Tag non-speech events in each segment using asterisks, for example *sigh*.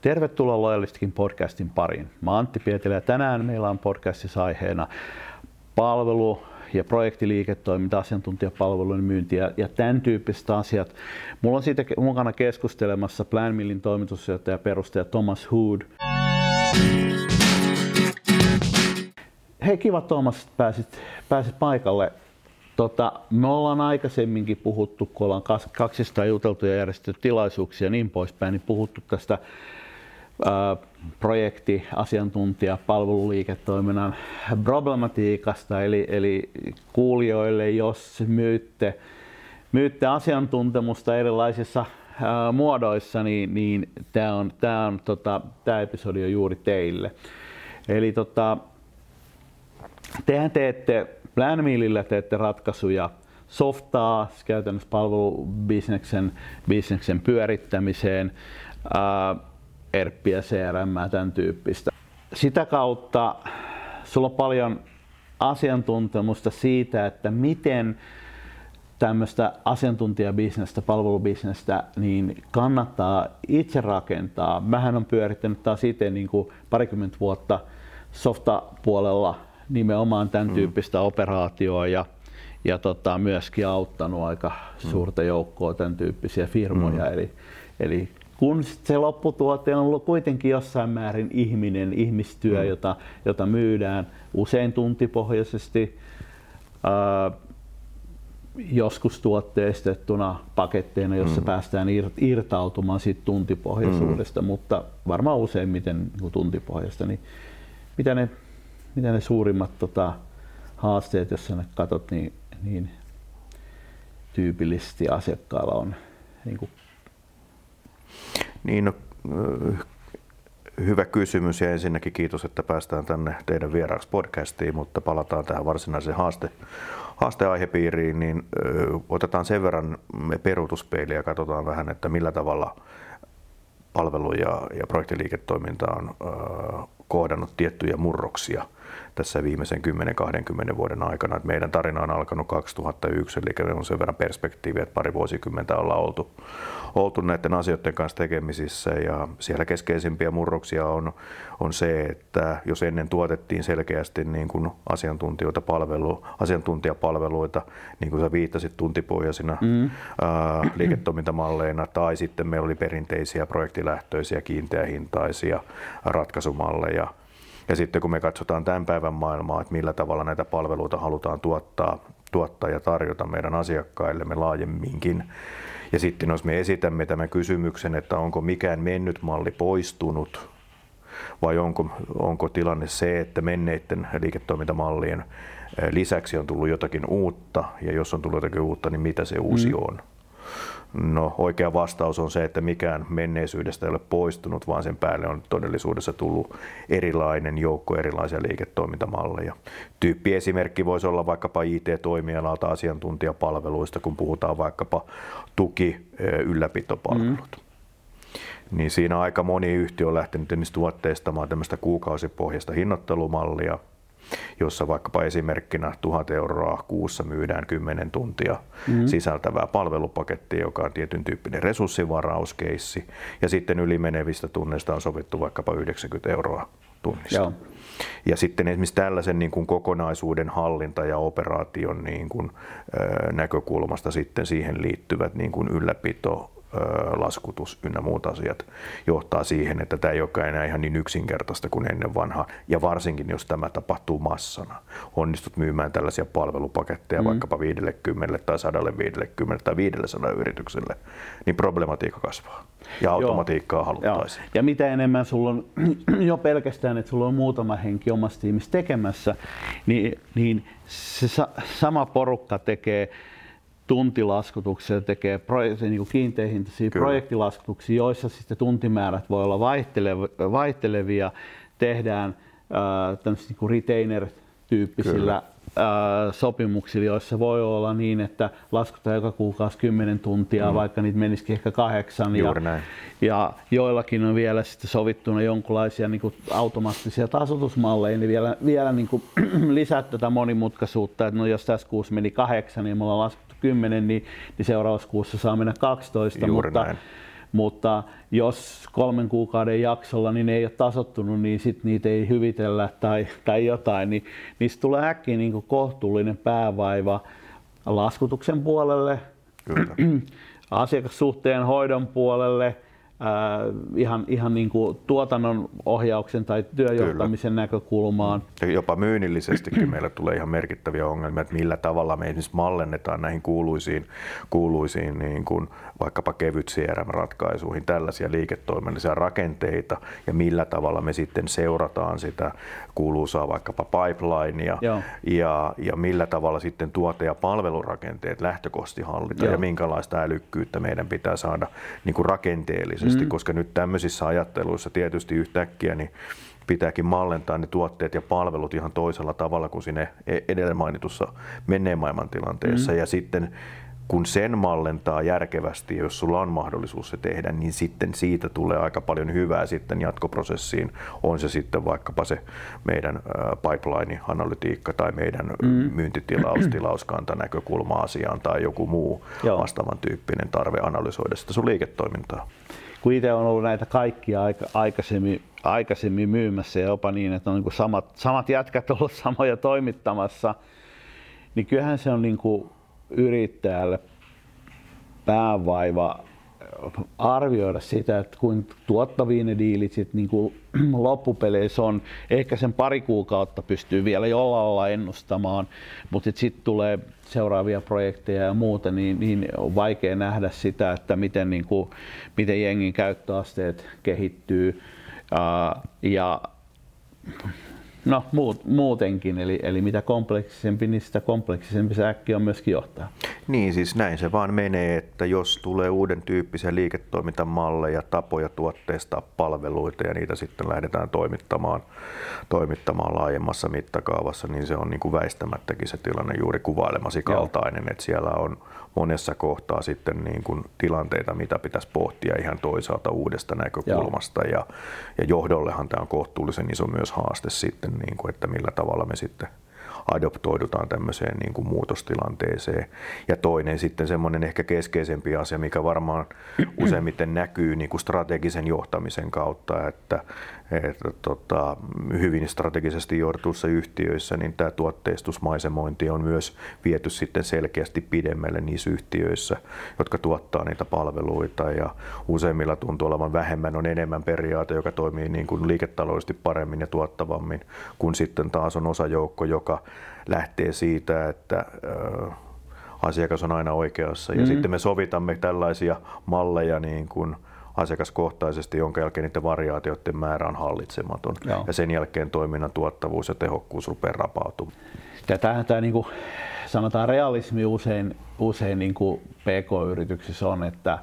Tervetuloa Loyalistikin podcastin pariin. Mä Antti Pietilä ja tänään meillä on podcastissa aiheena palvelu ja projektiliiketoiminta, asiantuntijapalvelujen myynti ja, ja tämän tyyppiset asiat. Mulla on siitä mukana keskustelemassa Planmillin toimitusjohtaja ja perustaja Thomas Hood. Hei kiva Thomas, että pääsit, pääsit paikalle. Tota, me ollaan aikaisemminkin puhuttu, kun ollaan kaksista juteltu ja järjestetty tilaisuuksia ja niin poispäin, niin puhuttu tästä projekti, asiantuntija, palveluliiketoiminnan problematiikasta, eli, eli kuulijoille, jos myytte, myytte asiantuntemusta erilaisissa ää, muodoissa, niin, niin tämä on, tää on, tota, tää episodi on juuri teille. Eli tota, tehän teette Planmillillä teette ratkaisuja softaa, käytännössä palvelubisneksen bisneksen pyörittämiseen, ää, ERPiä, CRM, tämän tyyppistä. Sitä kautta sulla on paljon asiantuntemusta siitä, että miten tämmöistä asiantuntijabisnestä, palvelubisnestä, niin kannattaa itse rakentaa. Mähän on pyörittänyt taas itse niin kuin parikymmentä vuotta softapuolella nimenomaan tämän mm. tyyppistä operaatioa ja, ja tota, myöskin auttanut aika mm. suurta joukkoa tämän tyyppisiä firmoja. Mm. Eli, eli kun se lopputuote on ollut kuitenkin jossain määrin ihminen, ihmistyö, mm. jota, jota myydään usein tuntipohjaisesti, ää, joskus tuotteistettuna paketteina, jossa mm. päästään irtautumaan siitä tuntipohjaisuudesta, mm. mutta varmaan useimmiten niin tuntipohjasta. Niin mitä ne mitä ne suurimmat tota, haasteet, jos sä ne katot, niin, niin tyypillisesti asiakkaalla on? Niin, kuin... niin no, hyvä kysymys ja ensinnäkin kiitos, että päästään tänne teidän vieraaksi podcastiin, mutta palataan tähän varsinaiseen haaste, haasteaihepiiriin, niin ö, otetaan sen verran peruutuspeiliä ja katsotaan vähän, että millä tavalla palvelu- ja, ja projektiliiketoiminta on ö, kohdannut tiettyjä murroksia – tässä viimeisen 10-20 vuoden aikana. Että meidän tarina on alkanut 2001, eli on sen verran perspektiiviä, että pari vuosikymmentä ollaan oltu, oltu näiden asioiden kanssa tekemisissä ja siellä keskeisimpiä murroksia on, on se, että jos ennen tuotettiin selkeästi niin kuin asiantuntijoita palvelu, asiantuntijapalveluita, niin kuin sä viittasit tuntipohjaisina mm. ää, liiketoimintamalleina, tai sitten meillä oli perinteisiä projektilähtöisiä kiinteähintaisia ratkaisumalleja, ja sitten kun me katsotaan tämän päivän maailmaa, että millä tavalla näitä palveluita halutaan tuottaa, tuottaa ja tarjota meidän asiakkaillemme laajemminkin, ja sitten jos me esitämme tämän kysymyksen, että onko mikään mennyt malli poistunut, vai onko, onko tilanne se, että menneiden liiketoimintamallien lisäksi on tullut jotakin uutta, ja jos on tullut jotakin uutta, niin mitä se uusi mm. on? No oikea vastaus on se, että mikään menneisyydestä ei ole poistunut, vaan sen päälle on todellisuudessa tullut erilainen joukko erilaisia liiketoimintamalleja. Tyyppiesimerkki voisi olla vaikkapa IT-toimialalta asiantuntijapalveluista, kun puhutaan vaikkapa tuki-ylläpitopalvelut. Mm. Niin siinä aika moni yhtiö on lähtenyt tuotteistamaan tämmöistä kuukausipohjaista hinnoittelumallia – jossa vaikkapa esimerkkinä 1000 euroa kuussa myydään 10 tuntia mm-hmm. sisältävää palvelupakettia, joka on tietyn tyyppinen resurssivarauskeissi, ja sitten ylimenevistä tunneista on sovittu vaikkapa 90 euroa tunnissa. Joo. Ja sitten esimerkiksi tällaisen niin kuin kokonaisuuden hallinta ja operaation niin kuin, näkökulmasta sitten siihen liittyvät niin kuin ylläpito, laskutus ynnä muut asiat johtaa siihen, että tämä ei olekaan enää ihan niin yksinkertaista kuin ennen vanhaa. Ja varsinkin, jos tämä tapahtuu massana. Onnistut myymään tällaisia palvelupaketteja mm. vaikkapa 50 tai 150 tai 500 yritykselle, niin problematiikka kasvaa. Ja automatiikkaa haluttaisiin. Ja mitä enemmän sulla on *clears throat* jo pelkästään, että sulla on muutama henki omassa tiimissä tekemässä, niin, niin se sa- sama porukka tekee tuntilaskutuksia, tekee proje- niin kiinteähintaisia projektilaskutuksia, joissa sitten tuntimäärät voi olla vaihtelevia, vaihtelevia tehdään äh, niin retainer-tyyppisillä Äh, sopimuksilla, joissa voi olla niin, että laskutaan joka kuukausi 10 tuntia, mm. vaikka niitä menisikin ehkä kahdeksan. ja, ja joillakin on vielä sitten sovittuna jonkinlaisia niin kuin automaattisia tasoitusmalleja, niin vielä, vielä niin kuin *clears throat* lisää tätä monimutkaisuutta, että no jos tässä kuussa meni kahdeksan, niin me ollaan laskettu 10, niin, niin seuraavassa kuussa saa mennä 12, Juuri mutta näin mutta jos kolmen kuukauden jaksolla niin ne ei ole tasottunut, niin sit niitä ei hyvitellä tai, tai jotain, niin niistä tulee äkkiä niin kohtuullinen päävaiva laskutuksen puolelle, Kyllä. *clears throat* asiakassuhteen hoidon puolelle – ihan, ihan niin kuin tuotannon ohjauksen tai työjohtamisen Kyllä. näkökulmaan. Ja jopa myynnillisestikin meillä tulee ihan merkittäviä ongelmia, että millä tavalla me esimerkiksi mallennetaan näihin kuuluisiin, kuuluisiin niin kuin vaikkapa kevyt CRM-ratkaisuihin tällaisia liiketoiminnallisia rakenteita ja millä tavalla me sitten seurataan sitä kuuluisaa vaikkapa pipelinea ja, ja millä tavalla sitten tuote- ja palvelurakenteet lähtökohtaisesti hallitaan ja minkälaista älykkyyttä meidän pitää saada niin kuin rakenteellisesti, mm. koska nyt tämmöisissä ajatteluissa tietysti yhtäkkiä niin pitääkin mallentaa ne tuotteet ja palvelut ihan toisella tavalla kuin sinne e-, edellä mainitussa menneen maailman tilanteessa. Mm. Ja sitten kun sen mallentaa järkevästi, jos sulla on mahdollisuus se tehdä, niin sitten siitä tulee aika paljon hyvää sitten jatkoprosessiin. On se sitten vaikkapa se meidän pipeline-analytiikka tai meidän mm. myyntitilaus, tilauskanta näkökulma asiaan tai joku muu Joo. vastaavan tyyppinen tarve analysoida sitä sun liiketoimintaa. Kun itse on ollut näitä kaikkia aika, aikaisemmin, aikaisemmin myymässä ja jopa niin, että on niin samat, samat jätkät ollut *laughs* samoja toimittamassa, niin kyllähän se on niin kuin yrittäjälle päävaiva arvioida sitä, että kuinka tuottavia ne diilit sit niin kuin *clears throat* loppupeleissä on. Ehkä sen pari kuukautta pystyy vielä jollain ennustamaan, mutta sitten tulee seuraavia projekteja ja muuta, niin, niin on vaikea nähdä sitä, että miten, niin kuin, miten jengin käyttöasteet kehittyy. Uh, ja No muut, muutenkin, eli, eli mitä kompleksisempi, niin sitä kompleksisempi se äkki on myöskin johtaa. Niin, siis näin se vaan menee, että jos tulee uuden tyyppisiä liiketoimintamalleja, tapoja tuotteista, palveluita ja niitä sitten lähdetään toimittamaan, toimittamaan laajemmassa mittakaavassa, niin se on niin kuin väistämättäkin se tilanne juuri kuvailemasi kaltainen, Joo. että siellä on monessa kohtaa sitten niin kuin tilanteita, mitä pitäisi pohtia ihan toisaalta uudesta näkökulmasta. Ja, ja johdollehan tämä on kohtuullisen iso myös haaste sitten, niin kuin, että millä tavalla me sitten adoptoidutaan tämmöiseen niin kuin muutostilanteeseen. Ja toinen sitten semmoinen ehkä keskeisempi asia, mikä varmaan *clears throat* useimmiten näkyy niin kuin strategisen johtamisen kautta, että, että tota, hyvin strategisesti johdetuissa yhtiöissä niin tämä tuotteistusmaisemointi on myös viety sitten selkeästi pidemmälle niissä yhtiöissä, jotka tuottaa niitä palveluita ja useimmilla tuntuu olevan vähemmän on enemmän periaate, joka toimii niin kuin liiketaloudellisesti paremmin ja tuottavammin, kun sitten taas on osa joukko, joka lähtee siitä, että asiakas on aina oikeassa. Ja mm-hmm. sitten me sovitamme tällaisia malleja niin kuin asiakaskohtaisesti, jonka jälkeen niiden variaatioiden määrä on hallitsematon. Joo. Ja sen jälkeen toiminnan tuottavuus ja tehokkuus rupeaa rapautumaan. Tätä tämä niin kuin, sanotaan realismi usein, usein niin kuin PK-yrityksissä on, että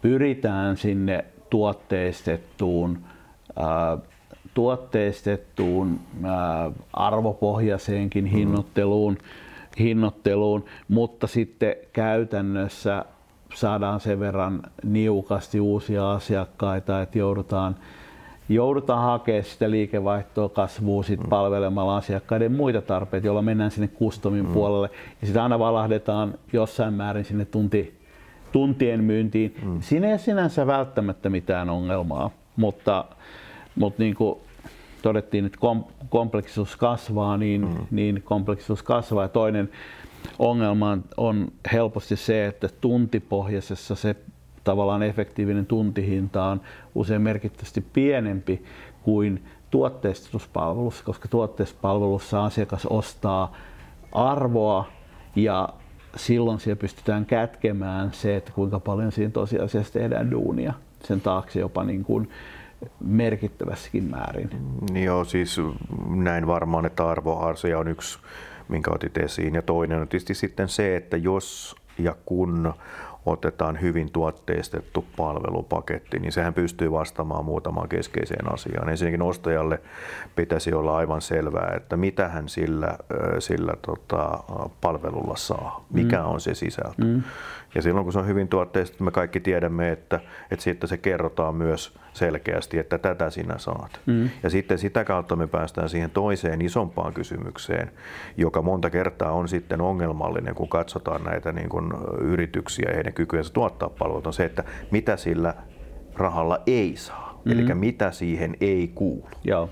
pyritään sinne tuotteistettuun ää, tuotteistettuun arvopohjaiseenkin mm. hinnoitteluun, hinnoitteluun, mutta sitten käytännössä saadaan sen verran niukasti uusia asiakkaita, että joudutaan, joudutaan hakemaan sitä liikevaihtoa kasvua sit mm. palvelemalla asiakkaiden muita tarpeita, joilla mennään sinne kustomin mm. puolelle ja sitten aina valahdetaan jossain määrin sinne tunti, tuntien myyntiin. Mm. Siinä ei sinänsä välttämättä mitään ongelmaa, mutta, mutta niin kuin todettiin, että kom- kompleksisuus kasvaa, niin, mm. niin kompleksisuus kasvaa. Ja toinen ongelma on helposti se, että tuntipohjaisessa se tavallaan efektiivinen tuntihinta on usein merkittävästi pienempi kuin tuotteistuspalvelussa, koska tuotteispalvelussa asiakas ostaa arvoa ja silloin siellä pystytään kätkemään se, että kuinka paljon siinä tosiasiassa tehdään duunia sen taakse jopa niin kuin merkittävässäkin määrin. Joo, siis näin varmaan, että arvoasia on yksi, minkä otit esiin. Ja toinen on tietysti sitten se, että jos ja kun otetaan hyvin tuotteistettu palvelupaketti, niin sehän pystyy vastaamaan muutamaan keskeiseen asiaan. Ensinnäkin ostajalle pitäisi olla aivan selvää, että mitä hän sillä, sillä tota, palvelulla saa, mikä mm. on se sisältö. Mm. Ja silloin kun se on hyvin tuotteista, me kaikki tiedämme, että, että sitten se kerrotaan myös selkeästi, että tätä sinä saat. Mm. Ja sitten sitä kautta me päästään siihen toiseen isompaan kysymykseen, joka monta kertaa on sitten ongelmallinen, kun katsotaan näitä niin kuin yrityksiä ja heidän kykyensä tuottaa palveluita, on se, että mitä sillä rahalla ei saa. Mm. Eli mitä siihen ei kuulu. Joo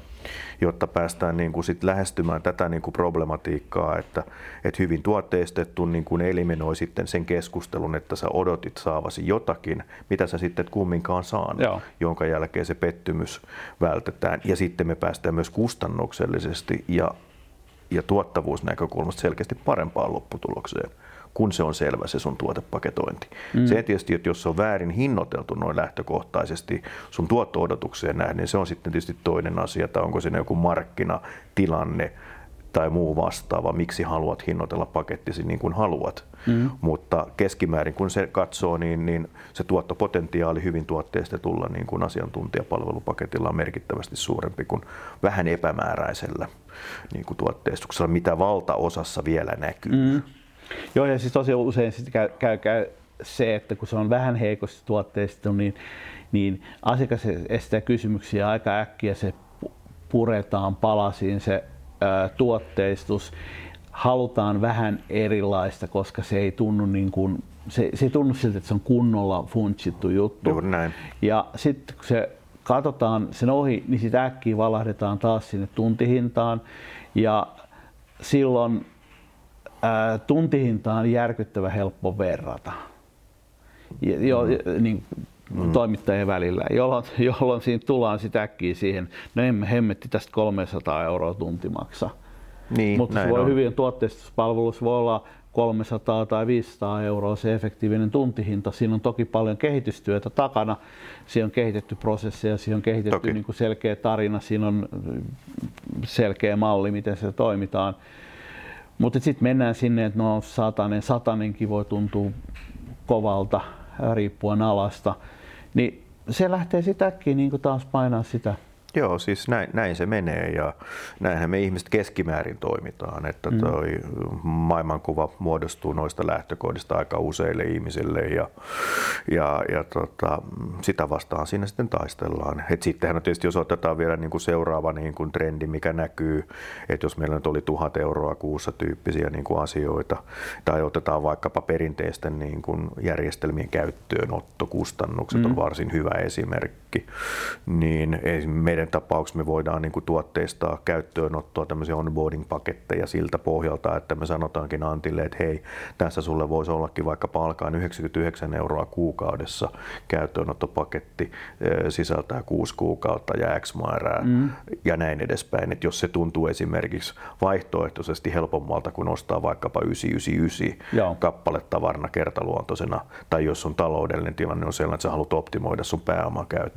jotta päästään niin kuin sit lähestymään tätä niin kuin problematiikkaa, että, että hyvin tuotteistettu niin kuin eliminoi sitten sen keskustelun, että sä odotit saavasi jotakin, mitä sä sitten kumminkaan saanut, Joo. jonka jälkeen se pettymys vältetään. Ja sitten me päästään myös kustannuksellisesti ja, ja tuottavuusnäkökulmasta selkeästi parempaan lopputulokseen kun se on selvä se sun tuotepaketointi. Mm. Se tietysti, että jos se on väärin hinnoiteltu noin lähtökohtaisesti sun tuotto-odotukseen nähden, niin se on sitten tietysti toinen asia, tai onko siinä joku markkinatilanne tai muu vastaava, miksi haluat hinnoitella pakettisi niin kuin haluat. Mm. Mutta keskimäärin kun se katsoo, niin, niin se tuottopotentiaali hyvin tuotteistetulla niin kuin asiantuntijapalvelupaketilla on merkittävästi suurempi kuin vähän epämääräisellä niin kuin tuotteistuksella, mitä valtaosassa vielä näkyy. Mm. Joo, ja siis tosi usein sitten käy, käy, käy se, että kun se on vähän heikosti tuotteistettu, niin, niin asiakas estää kysymyksiä aika äkkiä se puretaan palasiin se ää, tuotteistus. Halutaan vähän erilaista, koska se ei tunnu niin kuin, se, se ei tunnu siltä, että se on kunnolla funtsittu juttu. Juuri näin. Ja sitten kun se katsotaan sen ohi, niin sitten äkkiä valahdetaan taas sinne tuntihintaan. Ja silloin ää, tuntihintaan järkyttävä helppo verrata jo, mm. niin, mm. toimittajien välillä, jolloin, jolloin siinä tullaan sitä äkkiä siihen, no emme hemmetti tästä 300 euroa tunti maksaa. Niin, Mutta se voi on. hyvin tuotteistuspalvelussa voi olla 300 tai 500 euroa se efektiivinen tuntihinta. Siinä on toki paljon kehitystyötä takana. Siinä on kehitetty prosesseja, siinä on kehitetty niin kuin selkeä tarina, siinä on selkeä malli, miten se toimitaan. Mutta sitten mennään sinne, että no satanen, satanenkin voi tuntua kovalta riippuen alasta. Niin se lähtee sitäkin niin taas painaa sitä Joo, siis näin, näin se menee ja näinhän me ihmiset keskimäärin toimitaan, että mm. toi maailmankuva muodostuu noista lähtökohdista aika useille ihmisille ja, ja, ja tota, sitä vastaan siinä sitten taistellaan. Et sittenhän tietysti jos otetaan vielä niin kuin seuraava niin kuin trendi, mikä näkyy, että jos meillä nyt oli tuhat euroa kuussa tyyppisiä niin kuin asioita, tai otetaan vaikkapa perinteisten niin kuin järjestelmien käyttöönottokustannukset mm. on varsin hyvä esimerkki, niin meidän tapauksessa me voidaan niin kuin tuotteistaa käyttöönottoa tämmöisiä onboarding-paketteja siltä pohjalta, että me sanotaankin Antille, että hei, tässä sulle voisi ollakin vaikka palkaan 99 euroa kuukaudessa käyttöönottopaketti sisältää kuusi kuukautta ja X määrää mm. ja näin edespäin. Että jos se tuntuu esimerkiksi vaihtoehtoisesti helpommalta kuin ostaa vaikkapa 999 Joo. kappaletta varna kertaluontoisena, tai jos sun taloudellinen tilanne on sellainen, että sä haluat optimoida sun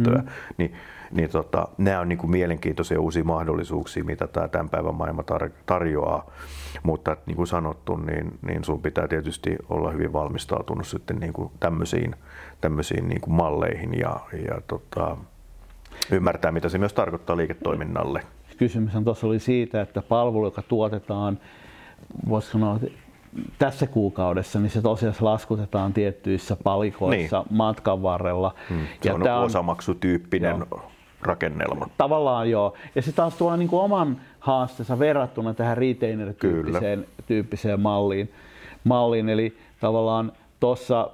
pääomakäyttöä, mm. niin niin tota, nämä on niin kuin mielenkiintoisia uusia mahdollisuuksia, mitä tämä tämän päivän maailma tar- tarjoaa. Mutta niin kuin sanottu, niin, niin sun pitää tietysti olla hyvin valmistautunut sitten niin kuin tämmöisiin, tämmöisiin niin kuin malleihin ja, ja tota, ymmärtää, mitä se myös tarkoittaa liiketoiminnalle. Kysymys on tuossa oli siitä, että palvelu, joka tuotetaan, voisi sanoa, tässä kuukaudessa, niin se tosiaan laskutetaan tiettyissä palikoissa niin. matkan varrella. Hmm. Se ja on osamaksutyyppinen joo rakennelma. Tavallaan joo. Ja se taas tuo niin kuin oman haasteensa verrattuna tähän retainer-tyyppiseen tyyppiseen malliin. malliin. Eli tavallaan tuossa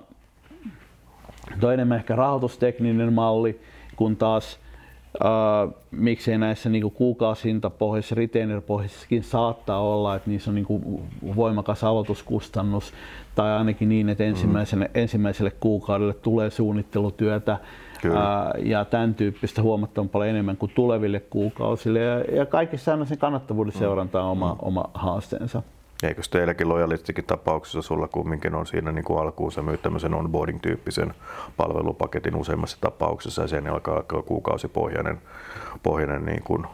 tuo enemmän ehkä rahoitustekninen malli, kun taas Uh, miksei näissä niin kuukausintapohjaisissa, retainer-pohjaisissakin saattaa olla, että niissä on niin kuin voimakas aloituskustannus tai ainakin niin, että ensimmäiselle, mm. ensimmäiselle kuukaudelle tulee suunnittelutyötä, Ää, ja tämän tyyppistä huomattavan paljon enemmän kuin tuleville kuukausille. Ja, ja kaikissa aina sen kannattavuuden mm. seuranta on oma, mm. oma haasteensa. Eikö teilläkin lojalistikin tapauksessa sulla kumminkin on siinä niin kuin alkuun sä myyt tämmöisen onboarding-tyyppisen palvelupaketin useimmassa tapauksessa ja sen alkaa kuukausipohjainen pohjainen niin kuin,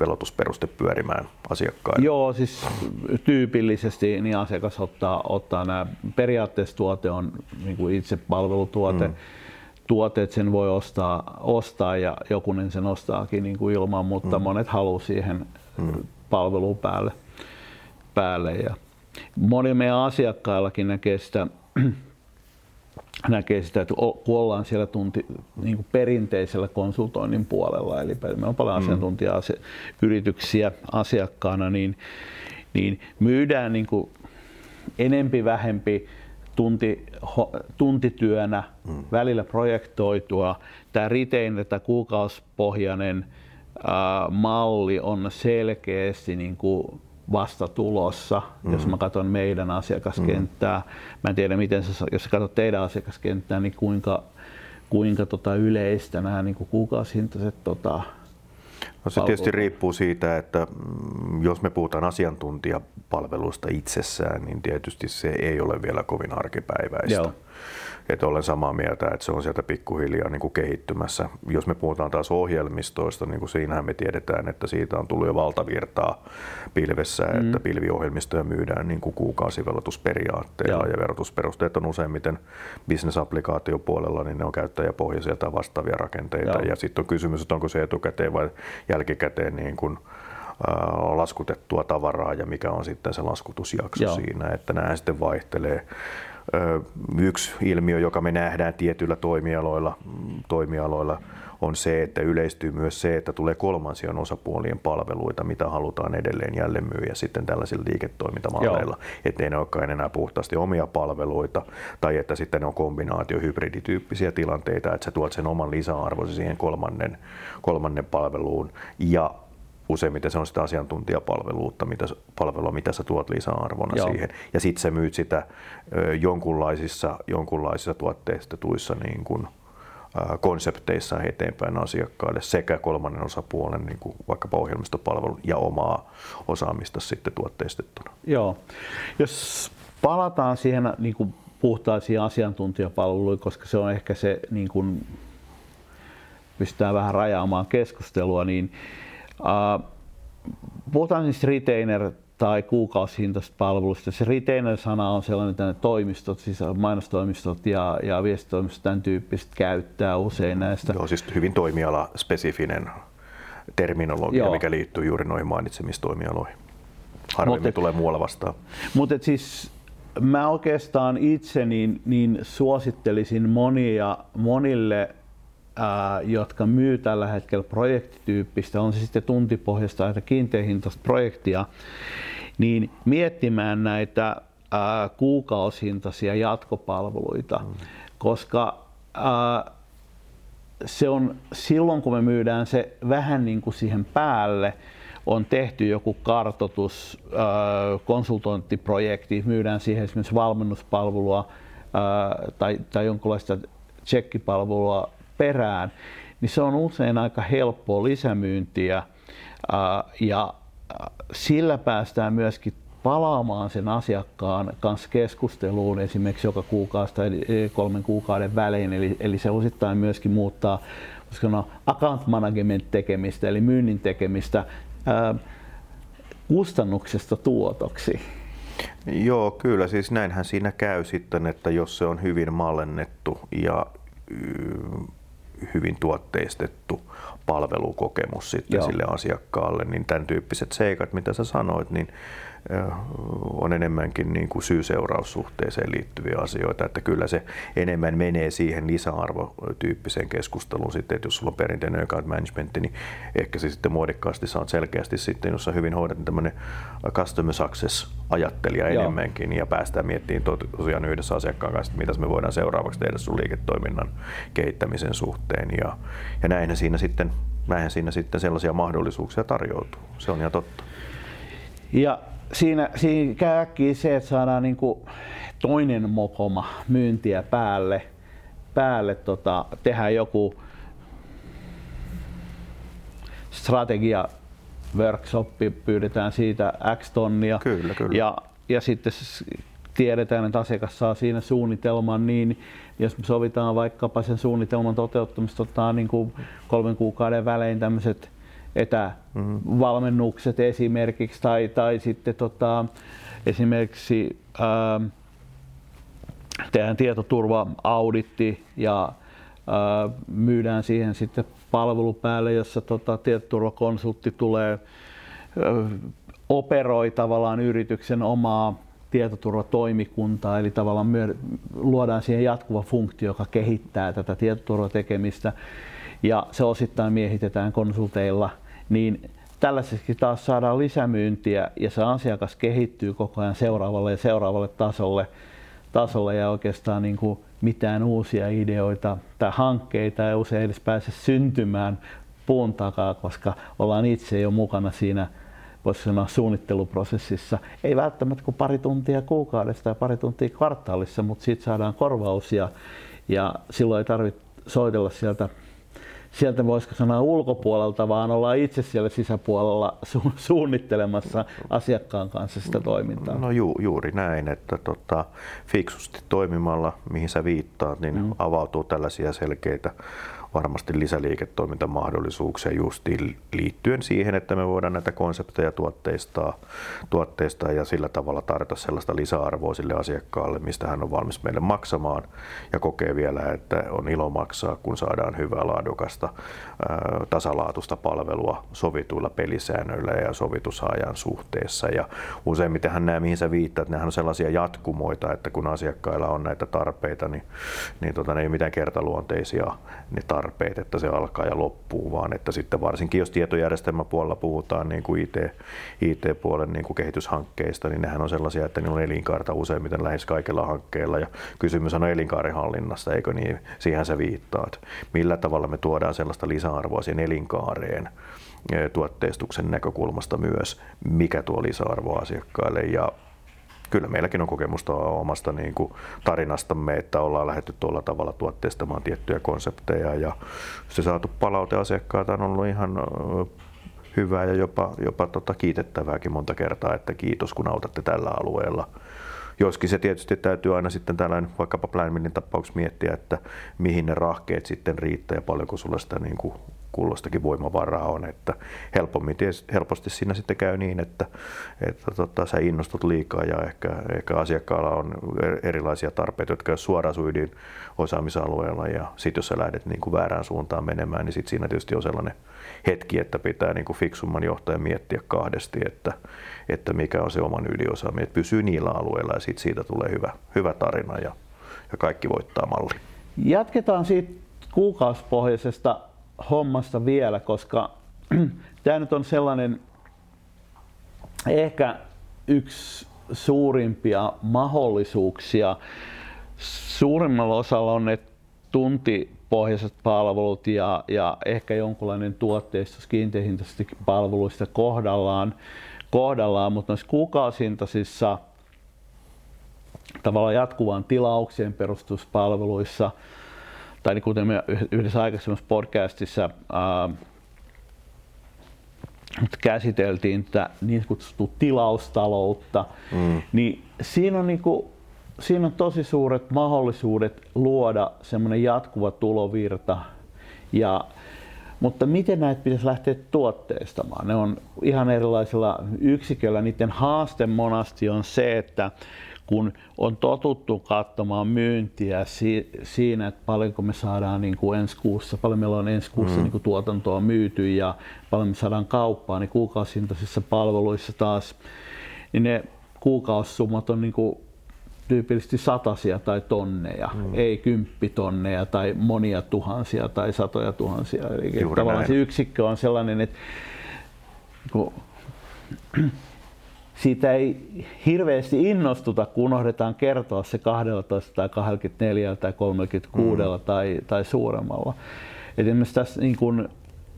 velotusperuste pyörimään asiakkaille? Joo, siis tyypillisesti niin asiakas ottaa, ottaa nämä, periaatteessa tuote on niin kuin itse palvelutuote, mm tuotteet sen voi ostaa, ostaa ja jokunen sen ostaakin niin kuin ilman, mutta mm. monet haluaa siihen mm. palveluun päälle. Päälle. Ja moni meidän asiakkaillakin näkee sitä *clears throat* näkee sitä, että kun ollaan siellä tunti, niin kuin perinteisellä konsultoinnin puolella, eli meillä on paljon mm. asiantuntija-yrityksiä asiakkaana, niin, niin myydään niin kuin enempi vähempi tunti, ho, tuntityönä, mm. välillä projektoitua. Tämä retainer, tämä kuukauspohjainen ää, malli on selkeästi niin kuin vasta tulossa, mm. jos mä katson meidän asiakaskenttää. Mm. Mä en tiedä, miten sä, jos sä katsot teidän asiakaskenttää, niin kuinka, kuinka tota yleistä nämä niin kuukausihintaiset tota, No se tietysti riippuu siitä, että mm, jos me puhutaan asiantuntijapalveluista itsessään, niin tietysti se ei ole vielä kovin arkipäiväistä. Joo. Että olen samaa mieltä, että se on sieltä pikkuhiljaa niin kuin kehittymässä. Jos me puhutaan taas ohjelmistoista, niin kuin siinähän me tiedetään, että siitä on tullut jo valtavirtaa pilvessä, mm. että pilviohjelmistoja myydään niin kuin kuukausivelotusperiaatteella ja verotusperusteet on useimmiten bisnesapplikaatiopuolella, niin ne on käyttäjäpohjaisia tai vastaavia rakenteita. Joo. Ja sitten on kysymys, että onko se etukäteen vai jälkikäteen niin kuin laskutettua tavaraa ja mikä on sitten se laskutusjakso Joo. siinä, että nämä sitten vaihtelee. Yksi ilmiö, joka me nähdään tietyillä toimialoilla, toimialoilla on se, että yleistyy myös se, että tulee kolmansien osapuolien palveluita, mitä halutaan edelleen jälleen myyä sitten tällaisilla liiketoimintamalleilla. Että ei ne olekaan enää puhtaasti omia palveluita, tai että sitten ne on kombinaatio hybridityyppisiä tilanteita, että sä tuot sen oman lisäarvosi siihen kolmannen, kolmannen palveluun ja useimmiten se on sitä asiantuntijapalveluutta, mitä, palvelua, mitä sä tuot lisäarvona Joo. siihen. Ja sitten sä myyt sitä ö, jonkunlaisissa, jonkunlaisissa tuotteistetuissa niin kuin, ö, konsepteissa eteenpäin asiakkaille sekä kolmannen osapuolen, niin kuin vaikkapa ohjelmistopalvelun ja omaa osaamista sitten tuotteistettuna. Joo. Jos palataan siihen niin kuin puhtaisiin asiantuntijapalveluihin, koska se on ehkä se, niin kuin, pystytään vähän rajaamaan keskustelua, niin Uh, puhutaan siis retainer tai kuukausihintaisesta palvelusta. Se retainer-sana on sellainen, että toimistot, siis mainostoimistot ja, ja viestitoimistot tämän tyyppiset käyttää usein näistä. Joo, siis hyvin toimiala-spesifinen terminologia, Joo. mikä liittyy juuri noihin mainitsemistoimialoihin. Harvemmin Mut, tulee muualla vastaan. Mutta siis mä oikeastaan itse niin, niin suosittelisin monia, monille jotka myy tällä hetkellä projektityyppistä, on se sitten tuntipohjasta tai kiinteähintaista projektia, niin miettimään näitä kuukausihintaisia jatkopalveluita, mm. koska se on silloin, kun me myydään se vähän niin kuin siihen päälle, on tehty joku kartotus, konsultointiprojekti, myydään siihen esimerkiksi valmennuspalvelua tai, tai jonkinlaista tsekkipalvelua perään, niin se on usein aika helppoa lisämyyntiä ja sillä päästään myöskin palaamaan sen asiakkaan kanssa keskusteluun esimerkiksi joka kuukausi tai kolmen kuukauden välein. Eli, eli se osittain myöskin muuttaa sanoa, account management tekemistä eli myynnin tekemistä ää, kustannuksesta tuotoksi. Joo, kyllä. Siis näinhän siinä käy sitten, että jos se on hyvin mallennettu ja hyvin tuotteistettu palvelukokemus sitten Joo. sille asiakkaalle, niin tämän tyyppiset seikat, mitä sä sanoit, niin on enemmänkin niin kuin syy-seuraussuhteeseen liittyviä asioita, että kyllä se enemmän menee siihen lisäarvotyyppiseen keskusteluun sitten, että jos sulla on perinteinen account management, niin ehkä se sitten muodikkaasti saat selkeästi sitten, jos sä hyvin hoidat niin tämmöinen customer success ajattelija Joo. enemmänkin ja päästään miettimään tosiaan yhdessä asiakkaan kanssa, mitä me voidaan seuraavaksi tehdä sun liiketoiminnan kehittämisen suhteen ja, ja näinhän siinä sitten näinhän siinä sitten sellaisia mahdollisuuksia tarjoutuu. Se on ihan totta. Ja siinä, siinä käy äkkiä se, että saadaan niin kuin toinen mokoma myyntiä päälle, päälle tota, tehdään joku strategia workshoppi, pyydetään siitä X tonnia. Kyllä, kyllä. Ja, ja sitten tiedetään, että asiakas saa siinä suunnitelman, niin jos me sovitaan vaikkapa sen suunnitelman toteuttamista, ottaa niin kuin kolmen kuukauden välein tämmöiset etävalmennukset mm-hmm. esimerkiksi tai, tai sitten tota, esimerkiksi ää, tehdään tietoturva-auditti ja ää, myydään siihen sitten palvelu päälle, jossa tota, tietoturvakonsultti tulee ää, operoi tavallaan yrityksen omaa tietoturvatoimikuntaa, eli tavallaan myö, luodaan siihen jatkuva funktio, joka kehittää tätä tietoturvatekemistä, ja se osittain miehitetään konsulteilla, niin tällaisessakin taas saadaan lisämyyntiä ja se asiakas kehittyy koko ajan seuraavalle ja seuraavalle tasolle, tasolle ja oikeastaan niin kuin mitään uusia ideoita tai hankkeita ei usein edes pääse syntymään puun takaa, koska ollaan itse jo mukana siinä voisi sanoa suunnitteluprosessissa. Ei välttämättä kuin pari tuntia kuukaudessa tai pari tuntia kvartaalissa, mutta siitä saadaan korvaus ja, ja silloin ei tarvitse soitella sieltä sieltä voisiko sanoa ulkopuolelta, vaan ollaan itse siellä sisäpuolella su- suunnittelemassa asiakkaan kanssa sitä toimintaa. No ju, juuri näin, että tota, fiksusti toimimalla, mihin sä viittaat, niin mm. avautuu tällaisia selkeitä varmasti lisäliiketoimintamahdollisuuksia just liittyen siihen, että me voidaan näitä konsepteja tuotteistaa, tuotteistaa ja sillä tavalla tarjota sellaista lisäarvoa sille asiakkaalle, mistä hän on valmis meille maksamaan ja kokee vielä, että on ilo maksaa, kun saadaan hyvää laadukasta, tasalaatusta palvelua sovituilla pelisäännöillä ja sovitusajan suhteessa. Ja useimmitenhan nämä, mihin sä viittaat, nehän on sellaisia jatkumoita, että kun asiakkailla on näitä tarpeita, niin, niin tota, ne ei ole mitään kertaluonteisia ne tarpeet, että se alkaa ja loppuu, vaan että sitten varsinkin jos tietojärjestelmäpuolella puhutaan niin kuin IT, IT-puolen niin kuin kehityshankkeista, niin nehän on sellaisia, että niillä on elinkaarta useimmiten lähes kaikilla hankkeilla ja kysymys on elinkaarihallinnasta, eikö niin? Siihen sä viittaat. Millä tavalla me tuodaan sellaista lisäarvoa siihen elinkaareen eh, tuotteistuksen näkökulmasta myös, mikä tuo lisäarvoa asiakkaille ja kyllä meilläkin on kokemusta omasta niin kuin tarinastamme, että ollaan lähdetty tuolla tavalla tuotteistamaan tiettyjä konsepteja ja se saatu palaute asiakkailta on ollut ihan hyvää ja jopa, jopa tota kiitettävääkin monta kertaa, että kiitos kun autatte tällä alueella. Joskin se tietysti täytyy aina sitten tällainen vaikkapa Planmillin tapauksessa miettiä, että mihin ne rahkeet sitten riittää ja paljonko sulla sitä niin kuin kulloistakin voimavaraa on, että helpommin, helposti siinä sitten käy niin, että, että tota, sä innostut liikaa ja ehkä, ehkä asiakkaalla on erilaisia tarpeita, jotka ovat suoraan suidin osaamisalueella ja sitten jos sä lähdet niin kuin väärään suuntaan menemään, niin sitten siinä tietysti on sellainen hetki, että pitää niin kuin fiksumman johtajan miettiä kahdesti, että, että mikä on se oman yliosaaminen, että pysyy niillä alueilla ja sitten siitä tulee hyvä, hyvä tarina ja, ja kaikki voittaa malli. Jatketaan siitä kuukausipohjaisesta hommasta vielä, koska *clears throat* tämä nyt on sellainen ehkä yksi suurimpia mahdollisuuksia. Suurimmalla osalla on ne tuntipohjaiset palvelut ja, ja ehkä jonkunlainen tuotteistus kiinteähintaisista palveluista kohdallaan, kohdallaan mutta noissa kuukausintaisissa tavallaan jatkuvaan tilaukseen perustuspalveluissa tai niin kuten me yhdessä aikaisemmassa podcastissa ää, käsiteltiin tätä niin kutsuttua tilaustaloutta, mm. niin siinä on, niin kuin, siinä on tosi suuret mahdollisuudet luoda semmoinen jatkuva tulovirta. Ja, mutta miten näitä pitäisi lähteä tuotteistamaan? Ne on ihan erilaisilla yksiköillä. Niiden haaste monasti on se, että kun on totuttu katsomaan myyntiä si- siinä, että paljonko me saadaan niin kuin ensi kuussa, paljon meillä on ensi kuussa mm. niin kuin tuotantoa myyty ja paljon me saadaan kauppaa, niin kuukausintaisissa palveluissa taas, niin ne kuukausisummat on niin kuin tyypillisesti satasia tai tonneja, mm. ei kymppitonneja tai monia tuhansia tai satoja tuhansia. Eli tavallaan näin. se yksikkö on sellainen, että kun siitä ei hirveästi innostuta, kun unohdetaan kertoa se 12 tai 24 tai 36 mm. tai, tai suuremmalla. Et esimerkiksi tässä niin kun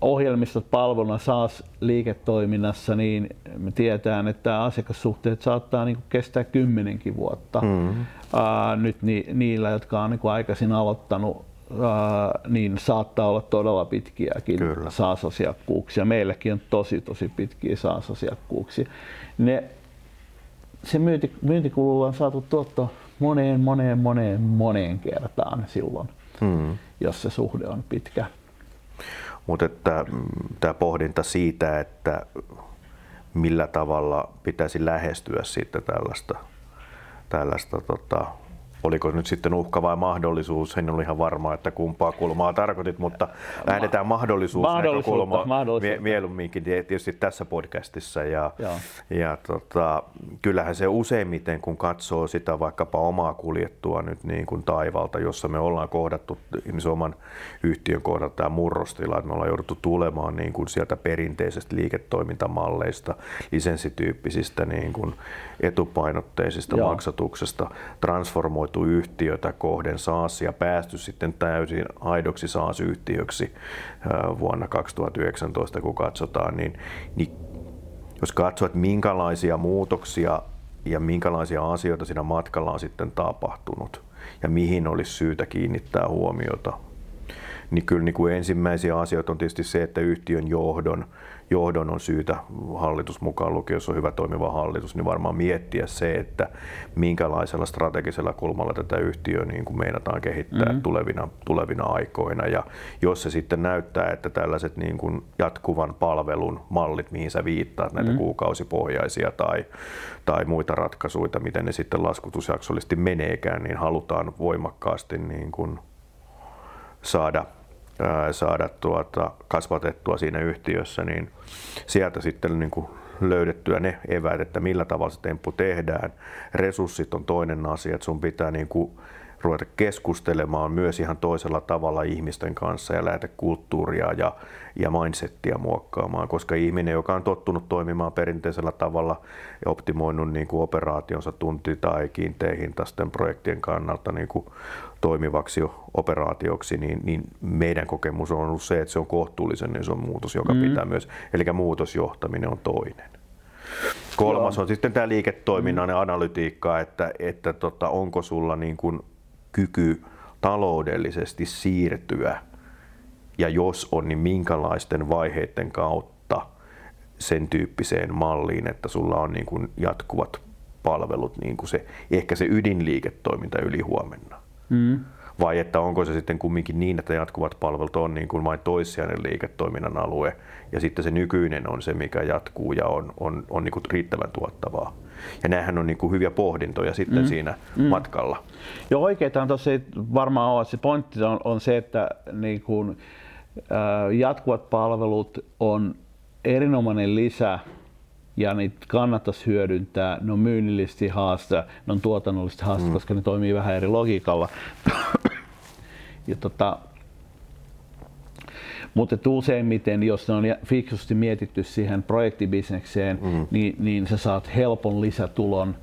ohjelmistot palveluna SaaS liiketoiminnassa, niin me tiedetään, että asiakassuhteet saattaa niin kestää kymmenenkin vuotta. Mm. Ää, nyt ni, niillä, jotka on niin aikaisin aloittanut, ää, niin saattaa olla todella pitkiäkin SaaS-asiakkuuksia. Meilläkin on tosi tosi pitkiä SaaS-asiakkuuksia ne, se myynti, myyntikululla on saatu tuotto moneen, moneen, moneen, moneen kertaan silloin, hmm. jos se suhde on pitkä. Mutta mm, tämä pohdinta siitä, että millä tavalla pitäisi lähestyä sitten tällaista, tällaista tota, oliko nyt sitten uhka vai mahdollisuus, en ole ihan varma, että kumpaa kulmaa tarkoitit, mutta lähdetään mahdollisuusnäkökulmaa mie- mieluumminkin tietysti tässä podcastissa. Ja, ja tota, kyllähän se useimmiten, kun katsoo sitä vaikkapa omaa kuljettua nyt niin kuin taivalta, jossa me ollaan kohdattu ihmisen oman yhtiön kohdalta tämä murrostila, että me ollaan jouduttu tulemaan niin kuin sieltä perinteisestä liiketoimintamalleista, lisenssityyppisistä niin kuin etupainotteisista Joo. maksatuksesta transformoitu yhtiötä kohden SaaS ja päästy sitten täysin aidoksi SaaS-yhtiöksi vuonna 2019, kun katsotaan, niin, niin jos katsoo, että minkälaisia muutoksia ja minkälaisia asioita siinä matkalla on sitten tapahtunut ja mihin olisi syytä kiinnittää huomiota, niin kyllä niin kuin ensimmäisiä asioita on tietysti se, että yhtiön johdon johdon on syytä, hallitus mukaan lukien, jos on hyvä toimiva hallitus, niin varmaan miettiä se, että minkälaisella strategisella kulmalla tätä yhtiöä niin kuin meinataan kehittää mm-hmm. tulevina, tulevina aikoina. Ja jos se sitten näyttää, että tällaiset niin kuin jatkuvan palvelun mallit, mihin sä viittaat, näitä mm-hmm. kuukausipohjaisia tai, tai muita ratkaisuja, miten ne sitten laskutusjaksollisesti meneekään, niin halutaan voimakkaasti niin kuin saada saada tuota, kasvatettua siinä yhtiössä, niin sieltä sitten niin kuin löydettyä ne eväät, että millä tavalla se temppu tehdään. Resurssit on toinen asia, että sun pitää niin kuin ruveta keskustelemaan myös ihan toisella tavalla ihmisten kanssa ja kulttuuria ja, ja mindsettiä muokkaamaan, koska ihminen, joka on tottunut toimimaan perinteisellä tavalla ja optimoinut niin kuin operaationsa tunti- tai kiinteähintaisten projektien kannalta niin kuin toimivaksi operaatioksi, niin, niin meidän kokemus on ollut se, että se on kohtuullisen iso muutos, joka mm. pitää myös, eli muutosjohtaminen on toinen. Kolmas Joo. on sitten tämä liiketoiminnan mm. analytiikka, että, että tota, onko sulla niin kuin kyky taloudellisesti siirtyä ja jos on, niin minkälaisten vaiheiden kautta sen tyyppiseen malliin, että sulla on niin kuin jatkuvat palvelut, niin kuin se, ehkä se ydinliiketoiminta yli huomenna. Mm. Vai että onko se sitten kumminkin niin, että jatkuvat palvelut on niin kuin vain toissijainen liiketoiminnan alue ja sitten se nykyinen on se, mikä jatkuu ja on, on, on niin kuin riittävän tuottavaa. Ja näähän on niin kuin hyviä pohdintoja sitten mm. siinä mm. matkalla. Joo, oikeastaan tuossa varmaan ole. Se pointti on, on se, että niin kuin, äh, jatkuvat palvelut on erinomainen lisä ja niitä kannattaisi hyödyntää. Ne on myynnillisesti haaste, ne on tuotannollisesti haaste, mm. koska ne toimii vähän eri logiikalla. *coughs* ja tota, mutta useimmiten, jos ne on fiksusti mietitty siihen projektibisnekseen, mm. niin, niin sä saat helpon lisätulon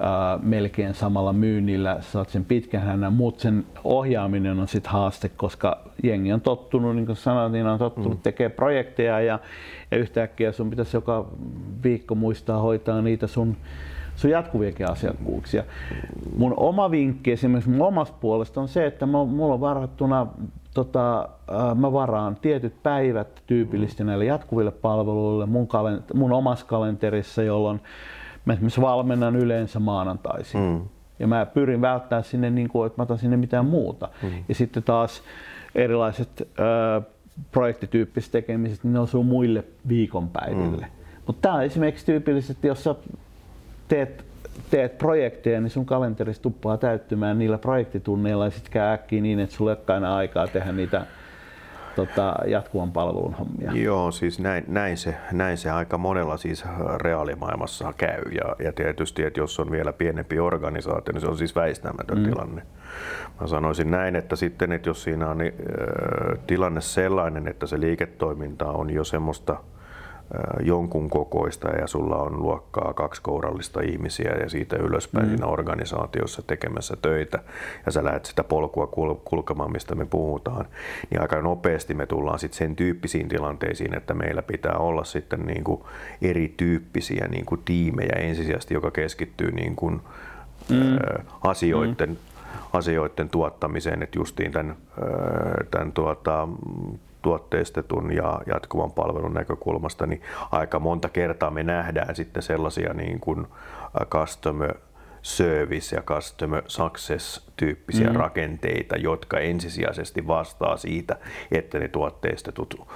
ää, melkein samalla myynnillä, sä saat sen pitkän hännän, mutta sen ohjaaminen on sitten haaste, koska jengi on tottunut, niin kuin sanoin, niin on tottunut mm. tekemään projekteja ja, ja yhtäkkiä sun pitäisi joka viikko muistaa hoitaa niitä sun sun jatkuviakin asiakkuuksia. Mun oma vinkki esimerkiksi mun omasta puolesta on se, että mulla on varattuna tota, mä varaan tietyt päivät tyypillisesti näille jatkuville palveluille mun, kalent- mun omassa kalenterissa, jolloin mä esimerkiksi valmennan yleensä maanantaisin. Mm. Ja mä pyrin välttämään sinne, niin kuin, että mä otan sinne mitään muuta. Mm. Ja sitten taas erilaiset ö, projektityyppiset tekemiset, niin ne osuu muille viikonpäiville. Mm. Mutta tämä on esimerkiksi tyypillisesti, jos sä teet teet projekteja, niin sun kalenterissa tuppaa täyttymään niillä projektitunneilla ja sitten käy äkkiä niin, että sulla ei ole aina aikaa tehdä niitä tota, jatkuvan palvelun hommia. Joo, siis näin, näin, se, näin se aika monella siis reaalimaailmassa käy. Ja, ja tietysti, että jos on vielä pienempi organisaatio, niin se on siis väistämätön mm. tilanne. Mä sanoisin näin, että sitten, että jos siinä on niin, äh, tilanne sellainen, että se liiketoiminta on jo semmoista – jonkun kokoista ja sulla on luokkaa kaksi kourallista ihmisiä ja siitä ylöspäin mm. siinä organisaatiossa tekemässä töitä ja sä lähdet sitä polkua kulkemaan, mistä me puhutaan, niin aika nopeasti me tullaan sitten sen tyyppisiin tilanteisiin, että meillä pitää olla sitten niin kuin erityyppisiä niin kuin tiimejä ensisijaisesti, joka keskittyy niin kuin, mm. asioiden, mm. asioiden tuottamiseen, että justiin tämän, tämän tuota, tuotteistetun ja jatkuvan palvelun näkökulmasta, niin aika monta kertaa me nähdään sitten sellaisia niin kuin customer service ja customer success tyyppisiä mm. rakenteita, jotka ensisijaisesti vastaa siitä, että ne tuotteistetut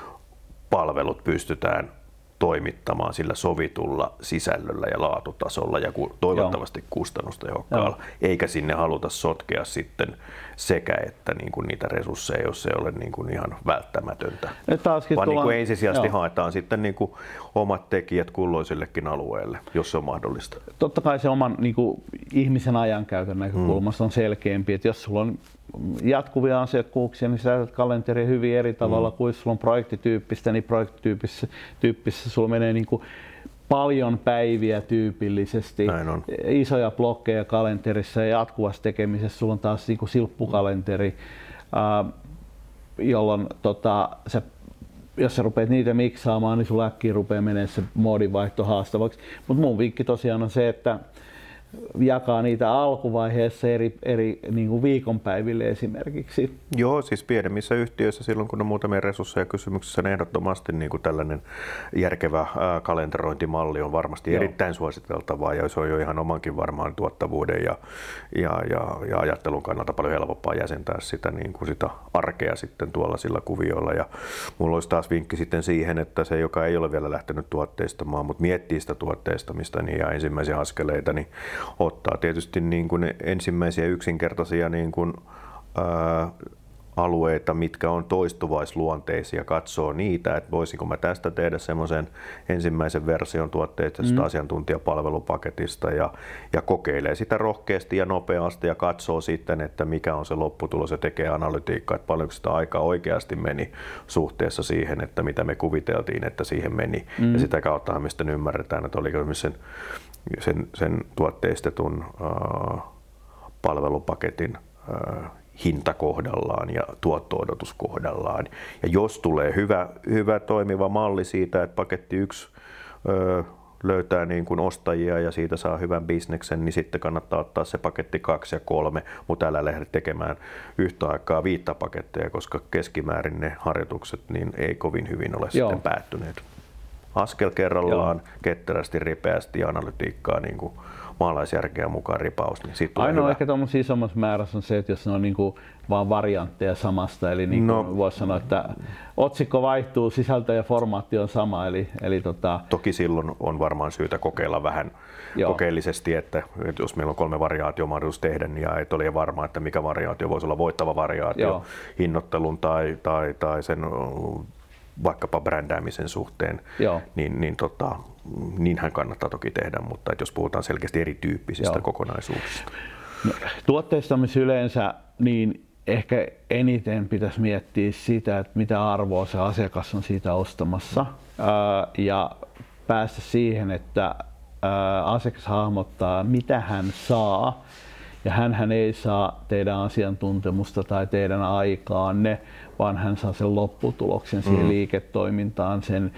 palvelut pystytään toimittamaan sillä sovitulla sisällöllä ja laatutasolla ja toivottavasti Joo. kustannustehokkaalla, eikä sinne haluta sotkea sitten sekä että niin kuin niitä resursseja, jos se ei ole niin kuin ihan välttämätöntä. Vaan niin kuin ensisijaisesti Joo. haetaan sitten niin kuin omat tekijät kulloisillekin alueelle, jos se on mahdollista. Totta kai se oman niin kuin ihmisen ajankäytön näkökulmasta mm. on selkeämpi, että jos sulla on jatkuvia asiakkuuksia, niin sä kalenteri hyvin eri tavalla mm. kuin jos sulla on projektityyppistä, niin projektityyppissä tyyppissä sulla menee niin kuin paljon päiviä tyypillisesti, isoja blokkeja kalenterissa ja jatkuvassa tekemisessä sulla on taas niin kuin silppukalenteri, äh, jolloin tota, se jos sä rupeat niitä miksaamaan, niin sulla äkkiä rupeaa menemään se moodinvaihto haastavaksi. Mutta mun vinkki tosiaan on se, että jakaa niitä alkuvaiheessa eri, eri niin kuin viikonpäiville esimerkiksi. Joo, siis pienemmissä yhtiöissä silloin kun on muutamia resursseja kysymyksissä, niin ehdottomasti niin kuin tällainen järkevä kalenterointimalli on varmasti Joo. erittäin suositeltavaa ja se on jo ihan omankin varmaan tuottavuuden ja, ja, ja, ja ajattelun kannalta paljon helpompaa jäsentää sitä, niin kuin sitä arkea sitten tuolla sillä kuvioilla. Ja mulla olisi taas vinkki sitten siihen, että se, joka ei ole vielä lähtenyt tuotteistamaan, mutta miettii sitä tuotteistamista niin ja ensimmäisiä askeleita, niin ottaa tietysti niin kuin ensimmäisiä yksinkertaisia niin kuin, ää, alueita, mitkä on toistuvaisluonteisia, katsoo niitä, että voisinko mä tästä tehdä semmoisen ensimmäisen version tuotteista mm. asiantuntijapalvelupaketista ja, ja kokeilee sitä rohkeasti ja nopeasti ja katsoo sitten, että mikä on se lopputulos ja tekee analytiikkaa, että paljonko sitä aikaa oikeasti meni suhteessa siihen, että mitä me kuviteltiin, että siihen meni. Mm. Ja sitä kautta me sitten ymmärretään, että oliko sen sen, sen tuotteistetun palvelupaketin hinta kohdallaan ja tuotto-odotus kohdallaan. Ja jos tulee hyvä, hyvä toimiva malli siitä, että paketti yksi löytää niin kuin ostajia ja siitä saa hyvän bisneksen, niin sitten kannattaa ottaa se paketti kaksi ja kolme, mutta älä lähde tekemään yhtä aikaa viittä paketteja, koska keskimäärin ne harjoitukset niin ei kovin hyvin ole Joo. sitten päättyneet askel kerrallaan, Joo. ketterästi, ripeästi ja analytiikkaa niin kuin maalaisjärkeä mukaan ripaus. Niin sit Ainoa hyvä. ehkä tuommoisessa isommassa määrässä on se, että jos ne on niin kuin vaan variantteja samasta, eli niin no, voisi sanoa, että otsikko vaihtuu, sisältö ja formaatti on sama. Eli, eli tota... Toki silloin on varmaan syytä kokeilla vähän Joo. kokeellisesti, että, että jos meillä on kolme variaatio mahdollisuus tehdä, niin et ole varma, että mikä variaatio voisi olla voittava variaatio Joo. hinnoittelun tai, tai, tai sen vaikkapa brändäämisen suhteen, Joo. niin, niin tota, niinhän kannattaa toki tehdä, mutta jos puhutaan selkeästi erityyppisistä Joo. kokonaisuuksista. No, tuotteistamissa yleensä niin ehkä eniten pitäisi miettiä sitä, että mitä arvoa se asiakas on siitä ostamassa ja päästä siihen, että asiakas hahmottaa, mitä hän saa ja hän ei saa teidän asiantuntemusta tai teidän aikaanne, vaan hän saa sen lopputuloksen siihen mm. liiketoimintaan, sen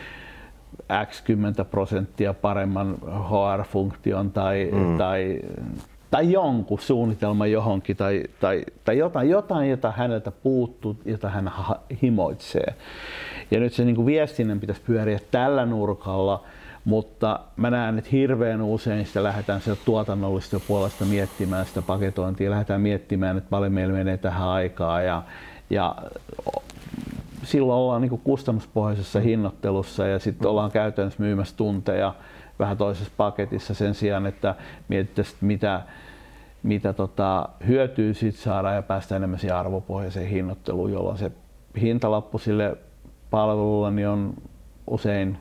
x 10 prosenttia paremman HR-funktion tai, mm. tai, tai jonkun suunnitelman johonkin tai, tai, tai jotain, jotain, jota häneltä puuttuu, jota hän himoitsee. Ja nyt se niin kuin viestinnän pitäisi pyöriä tällä nurkalla, mutta mä näen, että hirveän usein sitä lähdetään sieltä tuotannollista puolesta miettimään sitä paketointia, lähdetään miettimään, että paljon meillä menee tähän aikaa. Ja, ja silloin ollaan niin kustannuspohjaisessa hinnoittelussa ja sitten ollaan käytännössä myymässä tunteja vähän toisessa paketissa sen sijaan, että mietittäisiin, mitä, mitä tota, hyötyä siitä saadaan ja päästään enemmän siihen arvopohjaiseen hinnoitteluun, jolloin se hintalappu sille palvelulla niin on usein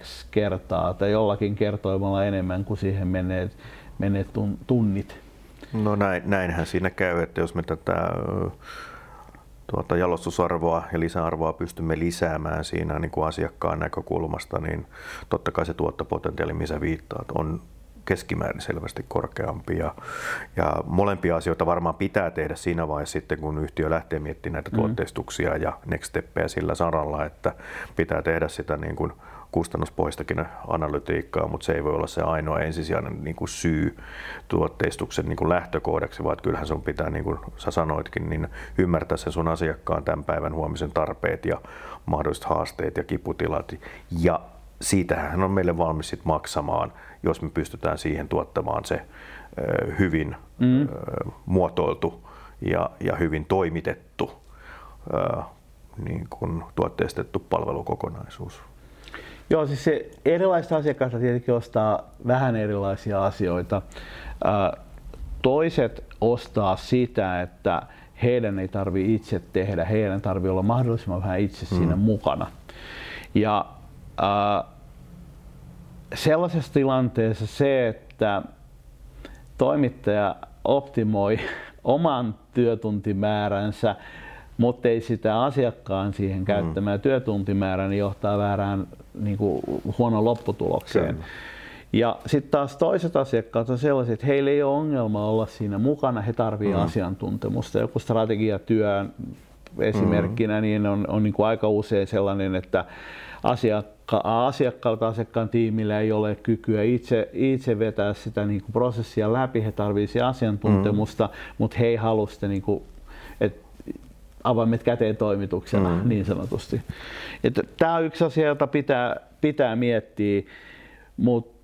X kertaa tai jollakin kertoimella enemmän kuin siihen menee, menee tunnit. No näin, näinhän siinä käy, että jos me tätä tuota jalostusarvoa ja lisäarvoa pystymme lisäämään siinä niin kuin asiakkaan näkökulmasta, niin totta kai se tuottopotentiaali, missä viittaat, on keskimäärin selvästi korkeampi. Ja, ja molempia asioita varmaan pitää tehdä siinä vaiheessa sitten, kun yhtiö lähtee miettimään näitä mm. tuotteistuksia ja next steppejä sillä saralla, että pitää tehdä sitä niin kuin kustannuspoistakin analytiikkaa, mutta se ei voi olla se ainoa ensisijainen niin kuin syy tuotteistuksen niin kuin lähtökohdaksi, vaan kyllähän sun pitää, niin kuin sä sanoitkin, niin ymmärtää sen sun asiakkaan tämän päivän huomisen tarpeet ja mahdolliset haasteet ja kiputilat. Ja siitähän on meille valmis sit maksamaan, jos me pystytään siihen tuottamaan se hyvin mm. muotoiltu ja, ja hyvin toimitettu niin kuin tuotteistettu palvelukokonaisuus. Joo, siis se erilaiset asiakkaat tietenkin ostaa vähän erilaisia asioita. Toiset ostaa sitä, että heidän ei tarvi itse tehdä, heidän tarvii olla mahdollisimman vähän itse mm. siinä mukana. Ja äh, sellaisessa tilanteessa se, että toimittaja optimoi *laughs* oman työtuntimääränsä, mutta ei sitä asiakkaan siihen käyttämään mm. työtuntimäärää, niin johtaa väärään niin kuin huonon lopputulokseen. Kyllä. Ja sitten taas toiset asiakkaat on sellaiset, että heillä ei ole ongelma olla siinä mukana, he tarvitsevat mm. asiantuntemusta. Joku strategiatyö esimerkkinä mm. niin on, on niin kuin aika usein sellainen, että asiakka- asiakkaalta asiakkaan tiimillä ei ole kykyä itse, itse vetää sitä niin kuin prosessia läpi, he tarvitsevat asiantuntemusta, mm. mutta he ei halua sitä niin kuin, avaimet käteen toimituksena mm. niin sanotusti. Tämä on yksi asia, jota pitää, pitää miettiä, mutta.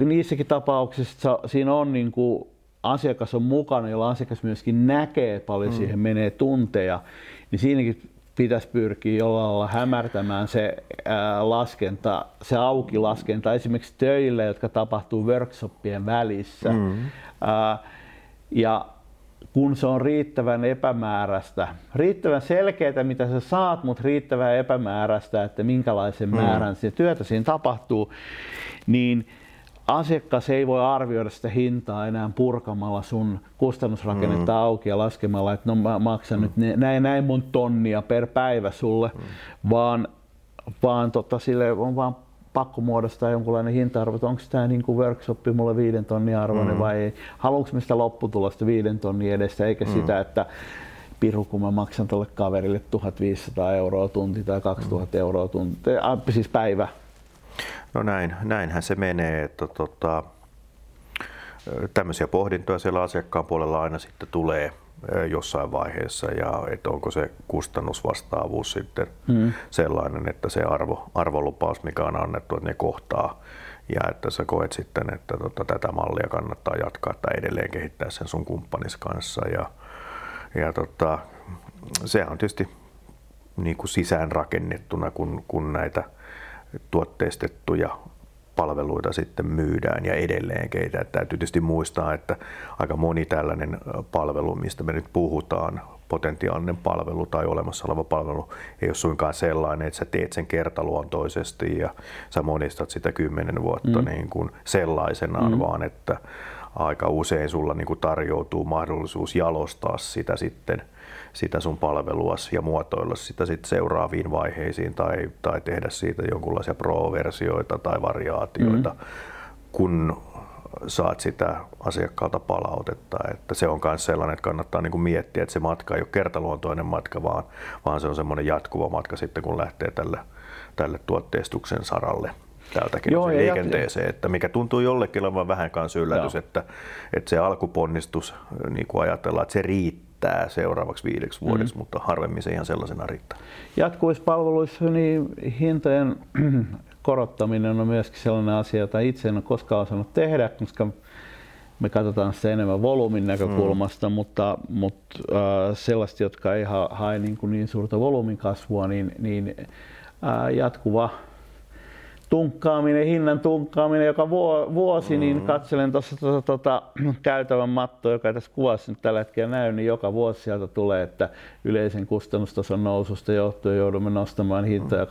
Niissäkin tapauksissa siinä on niin kuin, asiakas on mukana, jolla asiakas myöskin näkee paljon mm. siihen menee tunteja, niin siinäkin pitäisi pyrkiä jollain lailla hämärtämään se ää, laskenta, se auki laskenta esimerkiksi töille, jotka tapahtuu workshopien välissä. Mm. Ää, ja kun se on riittävän epämääräistä, riittävän selkeää mitä sä saat, mutta riittävän epämääräistä, että minkälaisen mm. määrän se työtä siinä tapahtuu, niin asiakas ei voi arvioida sitä hintaa enää purkamalla sun kustannusrakennetta mm. auki ja laskemalla, että no mä maksan mm. nyt näin, näin mun tonnia per päivä sulle, mm. vaan, vaan tota, sille on vaan pakko muodostaa jonkunlainen hinta-arvo, että onko tämä niin workshop mulle viiden tonnin arvoinen mm. vai ei. Haluanko mä sitä lopputulosta viiden tonnin edestä, eikä mm. sitä, että piru, kun mä maksan tuolle kaverille 1500 euroa tunti tai 2000 mm. euroa tunti, siis päivä, No näin, näinhän se menee, että tota, tämmöisiä pohdintoja siellä asiakkaan puolella aina sitten tulee jossain vaiheessa ja että onko se kustannusvastaavuus sitten mm. sellainen, että se arvo, arvolupaus, mikä on annettu, että ne kohtaa ja että sä koet sitten, että tota, tätä mallia kannattaa jatkaa tai edelleen kehittää sen sun kumppanis kanssa ja, ja tota, se on tietysti niin kuin sisäänrakennettuna, kun, kun näitä tuotteistettuja palveluita sitten myydään ja edelleen keitä. Täytyy tietysti muistaa, että aika moni tällainen palvelu, mistä me nyt puhutaan, potentiaalinen palvelu tai olemassa oleva palvelu ei ole suinkaan sellainen, että sä teet sen kertaluontoisesti ja sä monistat sitä kymmenen vuotta mm. niin kuin sellaisenaan, mm. vaan että aika usein sulla niin kuin tarjoutuu mahdollisuus jalostaa sitä sitten – sitä sun palveluas ja muotoilla sitä sitten seuraaviin vaiheisiin tai, tai tehdä siitä jonkunlaisia pro-versioita tai variaatioita, mm-hmm. kun saat sitä asiakkaalta palautetta. Että se on myös sellainen, että kannattaa niin kuin miettiä, että se matka ei ole kertaluontoinen matka, vaan, vaan se on semmoinen jatkuva matka sitten, kun lähtee tälle, tälle tuotteistuksen saralle täältäkin Joo, liikenteeseen, että mikä tuntuu jollekin olevan vähän kanssa yllätys, että, että se alkuponnistus, niin kuin ajatellaan, että se riittää riittää seuraavaksi viideksi vuodeksi, mm. mutta harvemmin se ihan sellaisena riittää. Jatkuvuuspalveluissa niin hintojen *clears throat* korottaminen on myöskin sellainen asia, jota itse en ole koskaan osannut tehdä, koska me katsotaan sitä enemmän volyymin näkökulmasta, mm. mutta, mutta äh, sellaista, jotka ei ha, hae niin, kuin niin suurta volyymin kasvua, niin, niin äh, jatkuva tunkkaaminen, hinnan tunkkaaminen joka vuosi, niin mm-hmm. niin katselen tuossa tuota, tuota, *clears throat* käytävän mattoa, joka tässä kuvassa nyt tällä hetkellä näy, niin joka vuosi sieltä tulee, että yleisen kustannustason noususta johtuen joudumme nostamaan hintoja 2,8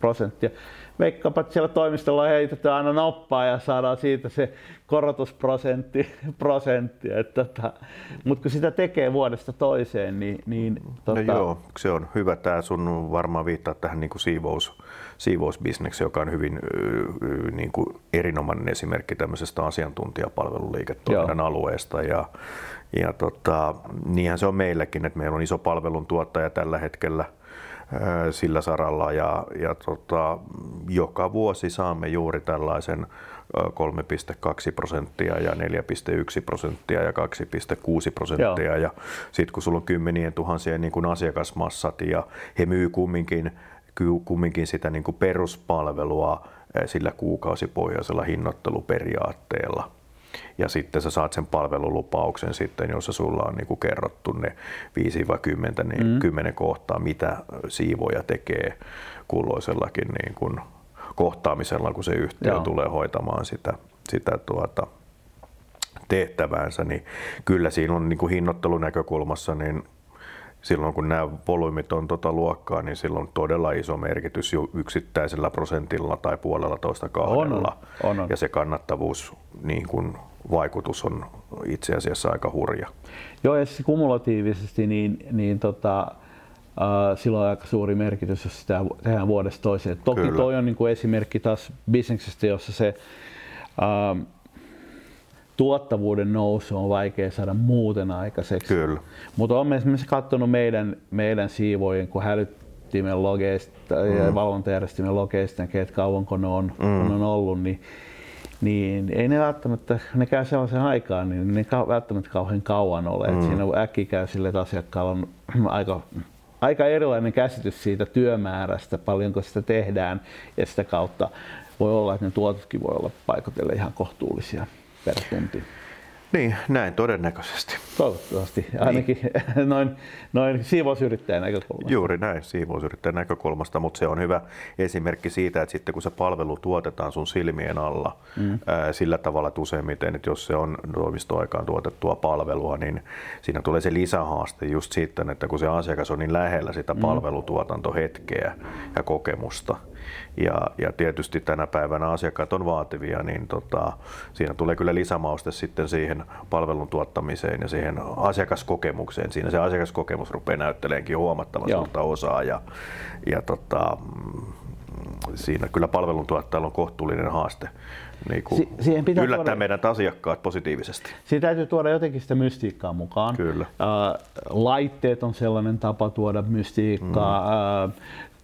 prosenttia. Veikkaapa, että siellä toimistolla heitetään aina noppaa ja saadaan siitä se korotusprosentti. *laughs* Prosentti, että, tota, mutta kun sitä tekee vuodesta toiseen, niin... niin tota... no joo, se on hyvä. Tämä sun varmaan viittaa tähän niin kuin siivous, siivousbisnekseen, joka on hyvin niin kuin erinomainen esimerkki tämmöisestä asiantuntijapalveluliiketoiminnan joo. alueesta. Ja, ja tota, niinhän se on meilläkin, että meillä on iso palveluntuottaja tällä hetkellä – sillä saralla ja, ja tota, joka vuosi saamme juuri tällaisen 3,2 prosenttia ja 4,1 prosenttia ja 2,6 prosenttia. Joo. Ja sitten kun sulla on kymmenien tuhansien niin kuin asiakasmassat ja he myy kumminkin, kumminkin sitä niin kuin peruspalvelua sillä kuukausipohjaisella hinnoitteluperiaatteella, ja sitten sä saat sen palvelulupauksen sitten, jossa sulla on niin kuin kerrottu ne 5-10 niin mm. 10 kohtaa, mitä siivoja tekee kulloisellakin niin kuin kohtaamisella, kun se yhtiö Joo. tulee hoitamaan sitä, sitä tuota, tehtäväänsä, niin kyllä siinä on niin kuin hinnoittelun näkökulmassa, niin silloin kun nämä volyymit on tota luokkaa, niin silloin on todella iso merkitys jo yksittäisellä prosentilla tai puolella toista kahdella. On, on, on. Ja se kannattavuus niin kuin vaikutus on itse asiassa aika hurja. Joo, ja siis kumulatiivisesti niin, niin tota, äh, sillä on aika suuri merkitys, jos sitä tehdään vuodesta toiseen. Toki Kyllä. toi on niin kuin esimerkki taas bisneksestä, jossa se ähm, tuottavuuden nousu on vaikea saada muuten aikaiseksi. Kyllä. Mutta olen esimerkiksi katsonut meidän, meidän siivojen, kun hälyttimen logeista mm. ja valvontajärjestelmän logeista, että kauanko ne on, mm. on ollut, niin, niin ei ne välttämättä, ne käy sellaisen aikaan, niin ne ei välttämättä kauhean kauan ole. Mm. Et siinä äkki käy sille, että asiakkaalla on *clears throat* aika, aika erilainen käsitys siitä työmäärästä, paljonko sitä tehdään ja sitä kautta voi olla, että ne tuototkin voi olla paikotelle ihan kohtuullisia per tunti. Niin, näin todennäköisesti. Toivottavasti, ainakin *laughs* noin, noin siivousyrittäjän näkökulmasta. Juuri näin siivousyrittäjän näkökulmasta, mutta se on hyvä esimerkki siitä, että sitten kun se palvelu tuotetaan sun silmien alla mm. ää, sillä tavalla, että useimmiten, että jos se on toimistoaikaan tuotettua palvelua, niin siinä tulee se lisähaaste just sitten, että kun se asiakas on niin lähellä sitä palvelutuotantohetkeä ja kokemusta, ja, ja tietysti tänä päivänä asiakkaat on vaativia, niin tota, siinä tulee kyllä lisämauste sitten siihen palvelun tuottamiseen ja siihen asiakaskokemukseen. Siinä se asiakaskokemus rupeaa näytteleenkin suurta osaa ja, ja tota, siinä kyllä palveluntuottajalla on kohtuullinen haaste niin kuin Si- siihen pitää yllättää tuoda- meidän asiakkaat positiivisesti. Siinä täytyy tuoda jotenkin sitä mystiikkaa mukaan. Kyllä. Ää, laitteet on sellainen tapa tuoda mystiikkaa. Mm. Ää,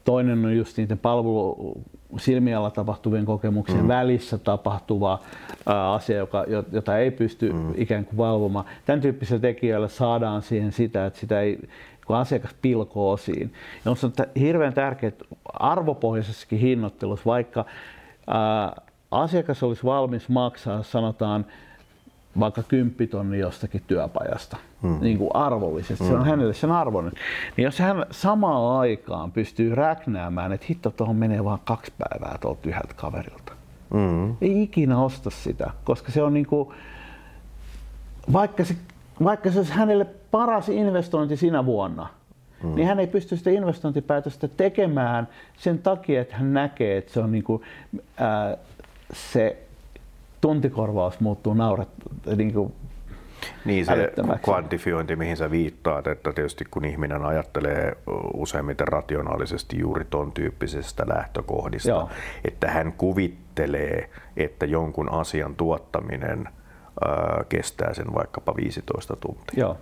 toinen on just niiden palvelu silmialla tapahtuvien kokemuksien mm. välissä tapahtuva ää, asia, joka, jo- jota ei pysty mm. ikään kuin valvomaan. Tämän tyyppisillä tekijöillä saadaan siihen sitä, että sitä ei kun asiakas pilkoo osiin. Ja on että hirveän tärkeää, että arvopohjaisessakin hinnoittelussa, vaikka ää, asiakas olisi valmis maksaa, sanotaan, vaikka kymppitonni jostakin työpajasta mm. niin kuin arvollisesti, se on hänelle sen arvoinen. Niin jos hän samaan aikaan pystyy räknäämään, että hitto tuohon menee vaan kaksi päivää tuolta yhdeltä kaverilta, Mm. ei ikinä osta sitä, koska se on niin kuin, vaikka se, vaikka se olisi hänelle paras investointi sinä vuonna, mm. niin hän ei pysty sitä investointipäätöstä tekemään sen takia, että hän näkee, että se on niin kuin, ää, se tuntikorvaus muuttuu nauret, niin kuin, Niin se kvantifiointi, mihin sä viittaat, että tietysti kun ihminen ajattelee useimmiten rationaalisesti juuri ton tyyppisestä lähtökohdista, Joo. että hän kuvittelee, että jonkun asian tuottaminen ää, kestää sen vaikkapa 15 tuntia. joo,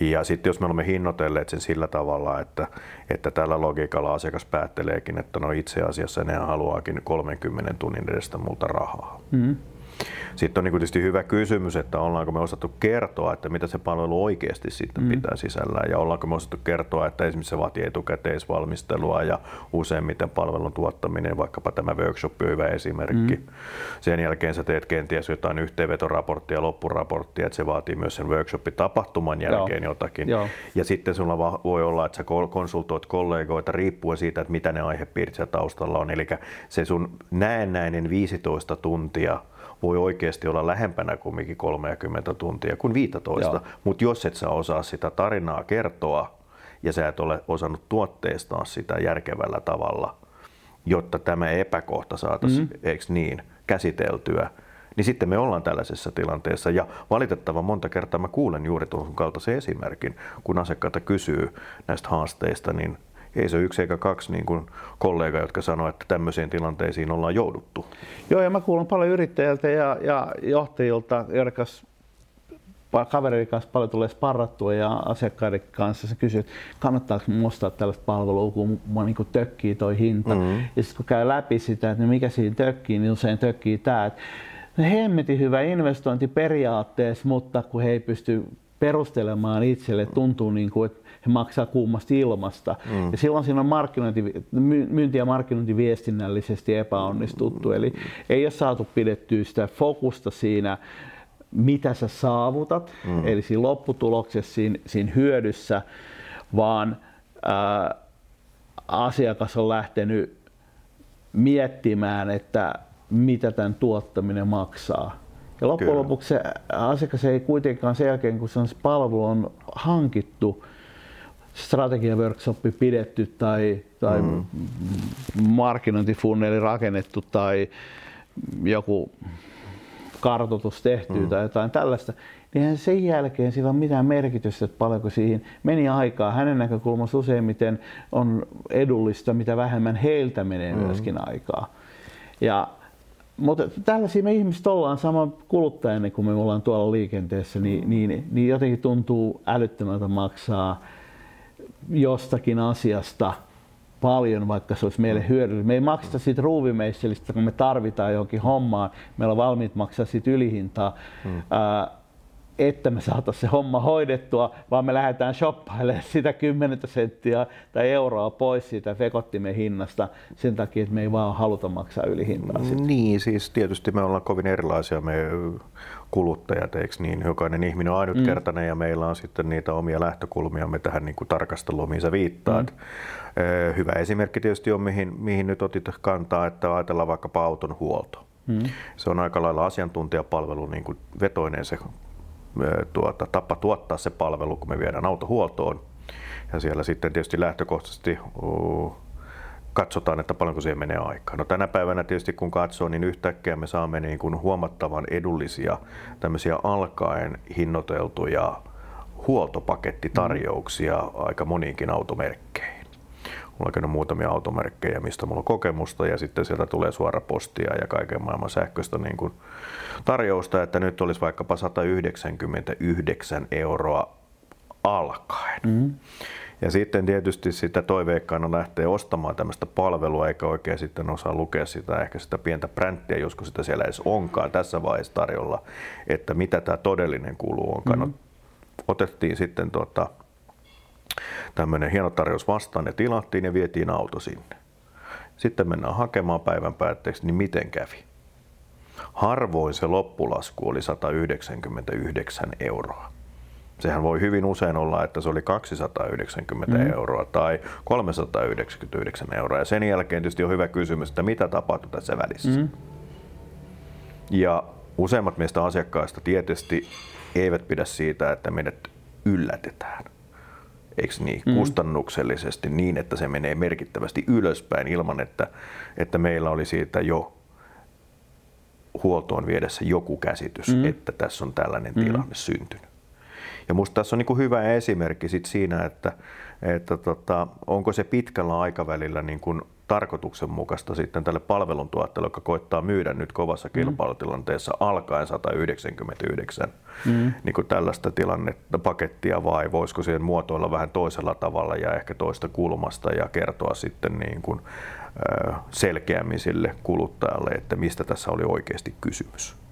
Ja sitten jos me olemme hinnoitelleet sen sillä tavalla, että, että tällä logiikalla asiakas päätteleekin, että no itse asiassa ne haluaakin 30 tunnin edestä multa rahaa. mm. Sitten on niin tietysti hyvä kysymys, että ollaanko me osattu kertoa, että mitä se palvelu oikeasti sitten mm. pitää sisällään ja ollaanko me osattu kertoa, että esimerkiksi se vaatii etukäteisvalmistelua ja useimmiten palvelun tuottaminen, vaikkapa tämä workshop on hyvä esimerkki. Mm. Sen jälkeen sä teet kenties jotain yhteenvetoraporttia, loppuraporttia, että se vaatii myös sen workshopin tapahtuman jälkeen Joo. jotakin. Joo. Ja sitten sulla voi olla, että sä konsultoit kollegoita riippuen siitä, että mitä ne aihepiirit siellä taustalla on. Eli se sun näennäinen 15 tuntia voi oikeasti olla lähempänä kumminkin 30 tuntia kuin 15. Joo. Mutta jos et sä osaa sitä tarinaa kertoa ja sä et ole osannut tuotteistaa sitä järkevällä tavalla, jotta tämä epäkohta saataisiin, mm-hmm. eikö niin, käsiteltyä, niin sitten me ollaan tällaisessa tilanteessa. Ja valitettavan monta kertaa mä kuulen juuri tuon kaltaisen esimerkin, kun asiakkaita kysyy näistä haasteista, niin ei se yksi eikä kaksi niin kuin kollega, jotka sanoo, että tämmöisiin tilanteisiin ollaan jouduttu. Joo, ja mä kuulen paljon yrittäjiltä ja, ja johtajilta, joiden kanssa kavereiden kanssa paljon tulee sparrattua ja asiakkaiden kanssa se kysyy, että kannattaako mun ostaa tällaista palvelua, kun mua niin tökkii toi hinta. Mm-hmm. Ja sitten kun käy läpi sitä, että no mikä siinä tökkii, niin usein tökkii tämä, että no hemmetin hyvä investointi periaatteessa, mutta kun he ei pysty perustelemaan itselle, tuntuu niin kuin, että he maksaa kuumasta ilmasta. Mm. Ja silloin siinä on markkinointi, my- myynti- ja markkinointiviestinnällisesti epäonnistuttu. Eli ei ole saatu pidettyä sitä fokusta siinä, mitä sä saavutat, mm. eli siinä lopputuloksessa, siinä, siinä hyödyssä, vaan ää, asiakas on lähtenyt miettimään, että mitä tämän tuottaminen maksaa. Ja loppujen Kyllä. lopuksi se asiakas ei kuitenkaan sen jälkeen, kun se on palvelu on hankittu, strategiaworkshoppi pidetty tai, tai mm. markkinointifunneli rakennettu tai joku kartoitus tehty mm. tai jotain tällaista, niin sen jälkeen sillä ole mitään merkitystä, että paljonko siihen meni aikaa. Hänen näkökulmassa useimmiten on edullista, mitä vähemmän heiltä menee mm. myöskin aikaa. Ja, mutta tällaisia me ihmiset ollaan sama kuluttajana, kun me ollaan tuolla liikenteessä, niin, niin, niin jotenkin tuntuu älyttömältä maksaa jostakin asiasta paljon, vaikka se olisi meille hyödyllistä. Me ei makseta siitä ruuvimeisselistä, kun me tarvitaan johonkin hommaan. Meillä on valmiit maksaa siitä ylihintaa, hmm. ää, että me saataisiin se homma hoidettua, vaan me lähdetään shoppailemaan *laughs* sitä 10 senttiä tai euroa pois siitä vekottimen hinnasta sen takia, että me ei vaan haluta maksaa ylihintaa. Sitä. Niin, siis tietysti me ollaan kovin erilaisia me kuluttajat, eikö niin? Jokainen ihminen on ainutkertainen mm. ja meillä on sitten niitä omia lähtökulmiamme tähän niin kuin tarkasteluun, mihin sä viittaat. Mm. Hyvä esimerkki tietysti on, mihin, mihin nyt otit kantaa, että ajatellaan vaikkapa auton huolto. Mm. Se on aika lailla asiantuntijapalvelu niin kuin vetoinen se tuota, tapa tuottaa se palvelu, kun me viedään auto huoltoon. Ja siellä sitten tietysti lähtökohtaisesti uh, katsotaan, että paljonko siihen menee aikaa. No tänä päivänä tietysti kun katsoo, niin yhtäkkiä me saamme niin kuin huomattavan edullisia tämmöisiä alkaen hinnoiteltuja huoltopakettitarjouksia mm. aika moniinkin automerkkeihin. Mulla on käynyt muutamia automerkkejä, mistä mulla on kokemusta ja sitten sieltä tulee suora postia ja kaiken maailman sähköistä niin kuin tarjousta, että nyt olisi vaikkapa 199 euroa alkaen. Mm. Ja sitten tietysti sitä toiveikkaana lähtee ostamaan tämmöistä palvelua, eikä oikein sitten osaa lukea sitä ehkä sitä pientä bränttiä, joskus sitä siellä edes onkaan tässä vaiheessa tarjolla, että mitä tämä todellinen kulu onkaan. Mm-hmm. No, otettiin sitten tuota, tämmöinen hieno tarjous vastaan ja tilattiin ja vietiin auto sinne. Sitten mennään hakemaan päivän päätteeksi, niin miten kävi? Harvoin se loppulasku oli 199 euroa. Sehän voi hyvin usein olla, että se oli 290 mm. euroa tai 399 euroa. Ja sen jälkeen tietysti on hyvä kysymys, että mitä tapahtui tässä välissä. Mm. Ja useimmat meistä asiakkaista tietysti eivät pidä siitä, että meidät yllätetään. Eikö niin? Mm. Kustannuksellisesti niin, että se menee merkittävästi ylöspäin ilman, että, että meillä oli siitä jo huoltoon viedessä joku käsitys, mm. että tässä on tällainen mm. tilanne syntynyt. Ja minusta tässä on niin kuin hyvä esimerkki sit siinä, että, että tota, onko se pitkällä aikavälillä niin kuin tarkoituksenmukaista sitten tälle palveluntuottajalle, joka koittaa myydä nyt kovassa kilpailutilanteessa alkaen 199 mm. niin kuin tällaista tilannetta, pakettia vai voisiko siihen muotoilla vähän toisella tavalla ja ehkä toista kulmasta ja kertoa sitten niin kuin, selkeämmin sille kuluttajalle, että mistä tässä oli oikeasti kysymys.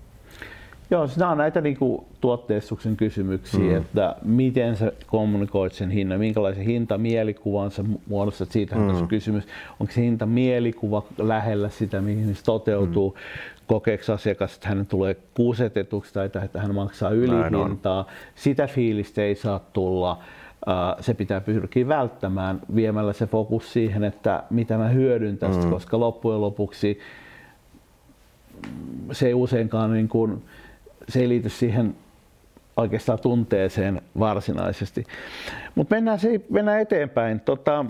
Joo, nämä on näitä niin kuin, tuotteistuksen kysymyksiä, mm. että miten sä kommunikoit sen hinnan, minkälaisen hintamielikuvan sä muodostat, siitä mm. on kysymys. Onko se hintamielikuvaa lähellä sitä, mihin se toteutuu, mm. kokeeko asiakas, että hän tulee kuusetetuksi tai että hän maksaa ylihintaa. Sitä fiilistä ei saa tulla. Se pitää pyrkiä välttämään viemällä se fokus siihen, että mitä mä hyödyn tästä, mm. koska loppujen lopuksi se ei useinkaan niin kuin, se ei liity siihen oikeastaan tunteeseen varsinaisesti. Mutta mennään, mennään eteenpäin. Tota,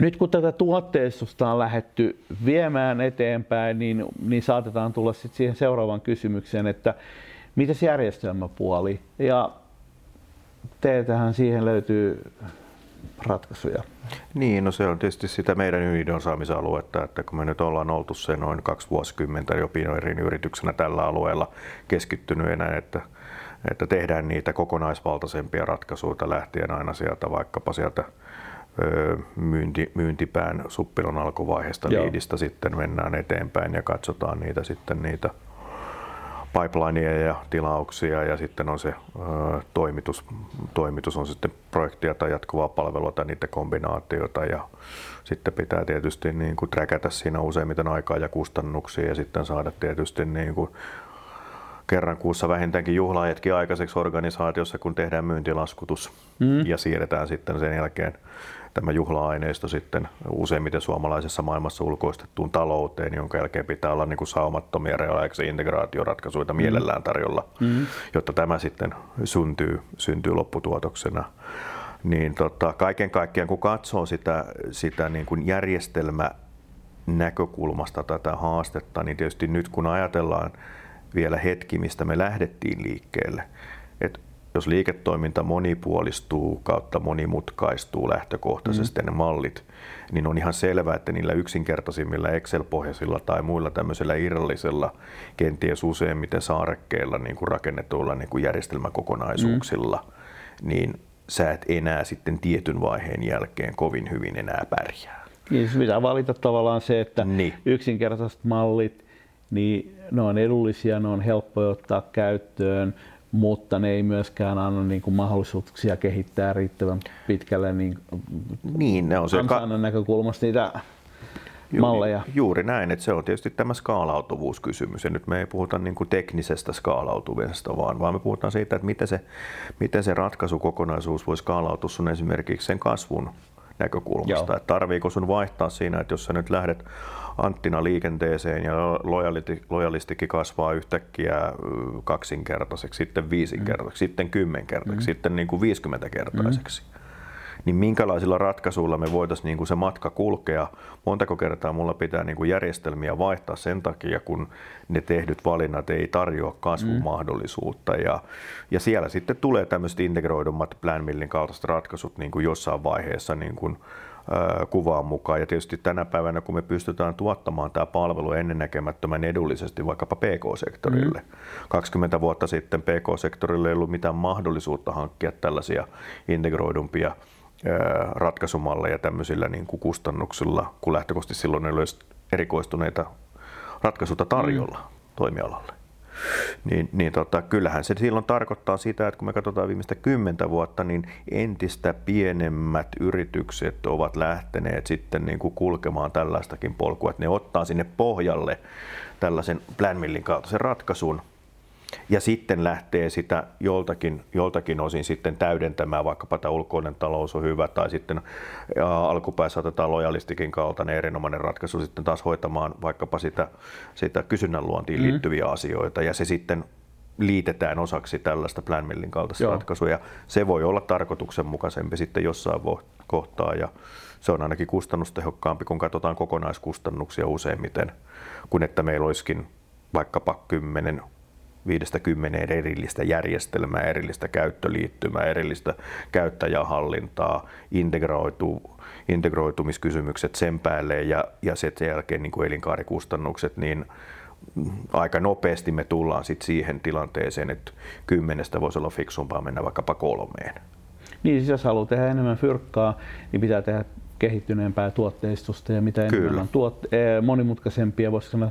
nyt kun tätä tuotteistusta on lähetty viemään eteenpäin, niin, niin saatetaan tulla sit siihen seuraavaan kysymykseen, että miten järjestelmäpuoli? Ja teiltähän siihen löytyy ratkaisuja. Niin, no se on tietysti sitä meidän ydinosaamisaluetta, että kun me nyt ollaan oltu se noin kaksi vuosikymmentä jo Pinoirin yrityksenä tällä alueella keskittyneenä, että, että tehdään niitä kokonaisvaltaisempia ratkaisuja lähtien aina sieltä vaikkapa sieltä myynti, myyntipään suppilon alkuvaiheesta Joo. liidistä sitten mennään eteenpäin ja katsotaan niitä sitten niitä pipelineja ja tilauksia ja sitten on se ö, toimitus, toimitus on sitten projektia tai jatkuvaa palvelua tai niiden kombinaatiota ja sitten pitää tietysti niin kuin träkätä siinä useimmiten aikaa ja kustannuksia ja sitten saada tietysti niin kuin kerran kuussa vähintäänkin juhlahetki aikaiseksi organisaatiossa, kun tehdään myyntilaskutus mm. ja siirretään sitten sen jälkeen tämä juhla-aineisto sitten useimmiten suomalaisessa maailmassa ulkoistettuun talouteen, jonka jälkeen pitää olla niin kuin saumattomia reaaliaikaisia integraatioratkaisuja mielellään tarjolla, mm. jotta tämä sitten syntyy, syntyy lopputuotoksena niin tota, kaiken kaikkiaan kun katsoo sitä, sitä niin kuin järjestelmä näkökulmasta tätä haastetta, niin tietysti nyt kun ajatellaan vielä hetki, mistä me lähdettiin liikkeelle, jos liiketoiminta monipuolistuu kautta monimutkaistuu lähtökohtaisesti mm. ne mallit, niin on ihan selvää, että niillä yksinkertaisimmilla Excel-pohjaisilla tai muilla tämmöisillä irrallisilla, kenties useimmiten saarekkeilla niin kuin rakennetuilla niin kuin järjestelmäkokonaisuuksilla, mm. niin sä et enää sitten tietyn vaiheen jälkeen kovin hyvin enää pärjää. Niin, siis mitä valita tavallaan se, että niin. yksinkertaiset mallit, niin ne on edullisia, ne on helppoja ottaa käyttöön, mutta ne ei myöskään anna niin kuin mahdollisuuksia kehittää riittävän pitkälle niin, niin ne on se ka- näkökulmasta niitä malleja. Juuri näin, että se on tietysti tämä skaalautuvuuskysymys. Ja nyt me ei puhuta niin kuin teknisestä skaalautumisesta, vaan, vaan me puhutaan siitä, että miten se, miten se ratkaisukokonaisuus voi skaalautua sun esimerkiksi sen kasvun näkökulmasta. Että tarviiko sun vaihtaa siinä, että jos sä nyt lähdet Anttina liikenteeseen ja lojalistikin kasvaa yhtäkkiä kaksinkertaiseksi, sitten viisinkertaiseksi, mm. sitten kymmenkertaiseksi, mm. sitten niin kuin viisikymmentäkertaiseksi. Mm niin minkälaisilla ratkaisuilla me voitaisiin niin kuin se matka kulkea. Montako kertaa mulla pitää niin kuin järjestelmiä vaihtaa sen takia, kun ne tehdyt valinnat ei tarjoa kasvun mm. mahdollisuutta. Ja, ja siellä sitten tulee tämmöiset integroidummat plan millin kaltaiset ratkaisut niin kuin jossain vaiheessa niin kuin, kuvaan mukaan. Ja tietysti tänä päivänä, kun me pystytään tuottamaan tämä palvelu ennennäkemättömän edullisesti vaikkapa PK-sektorille. Mm. 20 vuotta sitten PK-sektorille ei ollut mitään mahdollisuutta hankkia tällaisia integroidumpia ratkaisumalleja tämmöisillä niin kuin kustannuksilla, kun lähtökohtaisesti silloin ei ole erikoistuneita ratkaisuja tarjolla mm. toimialalle. Niin, niin tota, kyllähän se silloin tarkoittaa sitä, että kun me katsotaan viimeistä kymmentä vuotta, niin entistä pienemmät yritykset ovat lähteneet sitten niin kuin kulkemaan tällaistakin polkua, että ne ottaa sinne pohjalle tällaisen plan millin kaltaisen ratkaisun, ja sitten lähtee sitä joltakin, joltakin osin sitten täydentämään, vaikkapa tämä ulkoinen talous on hyvä, tai sitten alkupäässä otetaan lojalistikin kaltainen erinomainen ratkaisu sitten taas hoitamaan vaikkapa sitä, sitä kysynnän luontiin mm. liittyviä asioita, ja se sitten liitetään osaksi tällaista plan millin kaltaista Joo. ratkaisua, ja se voi olla tarkoituksenmukaisempi sitten jossain kohtaa, ja se on ainakin kustannustehokkaampi, kun katsotaan kokonaiskustannuksia useimmiten, kuin että meillä olisikin vaikkapa kymmenen viidestä kymmeneen erillistä järjestelmää, erillistä käyttöliittymää, erillistä käyttäjähallintaa, integroitu, integroitumiskysymykset sen päälle ja, ja sen jälkeen niin kuin elinkaarikustannukset, niin aika nopeasti me tullaan sit siihen tilanteeseen, että kymmenestä voisi olla fiksumpaa mennä vaikkapa kolmeen. Niin, siis jos haluaa tehdä enemmän fyrkkaa, niin pitää tehdä kehittyneempää tuotteistusta ja mitä enemmän Kyllä. on tuot, eh, monimutkaisempia, voisi sanoa,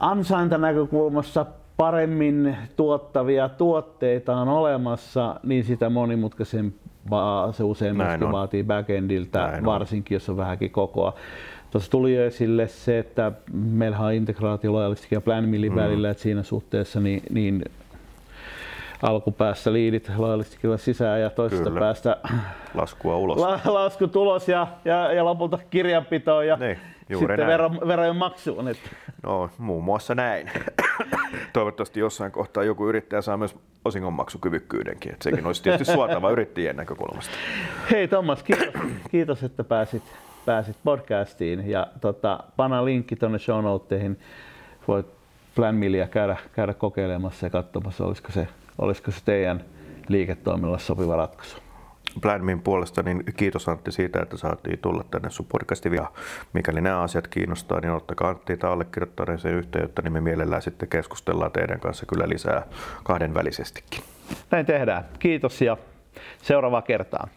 ansaintanäkökulmassa paremmin tuottavia tuotteita on olemassa, niin sitä monimutkaisempaa se usein myöskin vaatii backendiltä, Näin varsinkin on. jos on vähänkin kokoa. Tuossa tuli jo esille se, että meillä on integraatio lojalistikin ja planmillin mm. välillä, että siinä suhteessa niin, niin alkupäässä liidit lojallistikilla sisään ja toisesta Kyllä. päästä laskua ulos. La, lasku tulos ja, ja, ja lopulta kirjanpito ja niin, sitten näin. vero, verojen maksuun. Että. No muun muassa näin. *clears throat* Toivottavasti jossain kohtaa joku yrittäjä saa myös osingonmaksukyvykkyydenkin. Että sekin olisi tietysti suotava *laughs* yrittäjien näkökulmasta. Hei Thomas, kiitos, kiitos että pääsit, pääsit podcastiin. Ja tota, pana linkki tuonne show noteihin. Voit Plan Millia käydä, käydä kokeilemassa ja katsomassa, olisiko se, olisiko se teidän liiketoiminnalle sopiva ratkaisu. Planmin puolesta, niin kiitos Antti siitä, että saatiin tulla tänne sun podcastiin. Ja mikäli nämä asiat kiinnostaa, niin ottakaa Antti tai allekirjoittaneeseen yhteyttä, niin me mielellään sitten keskustellaan teidän kanssa kyllä lisää kahdenvälisestikin. Näin tehdään. Kiitos ja seuraavaa kertaa.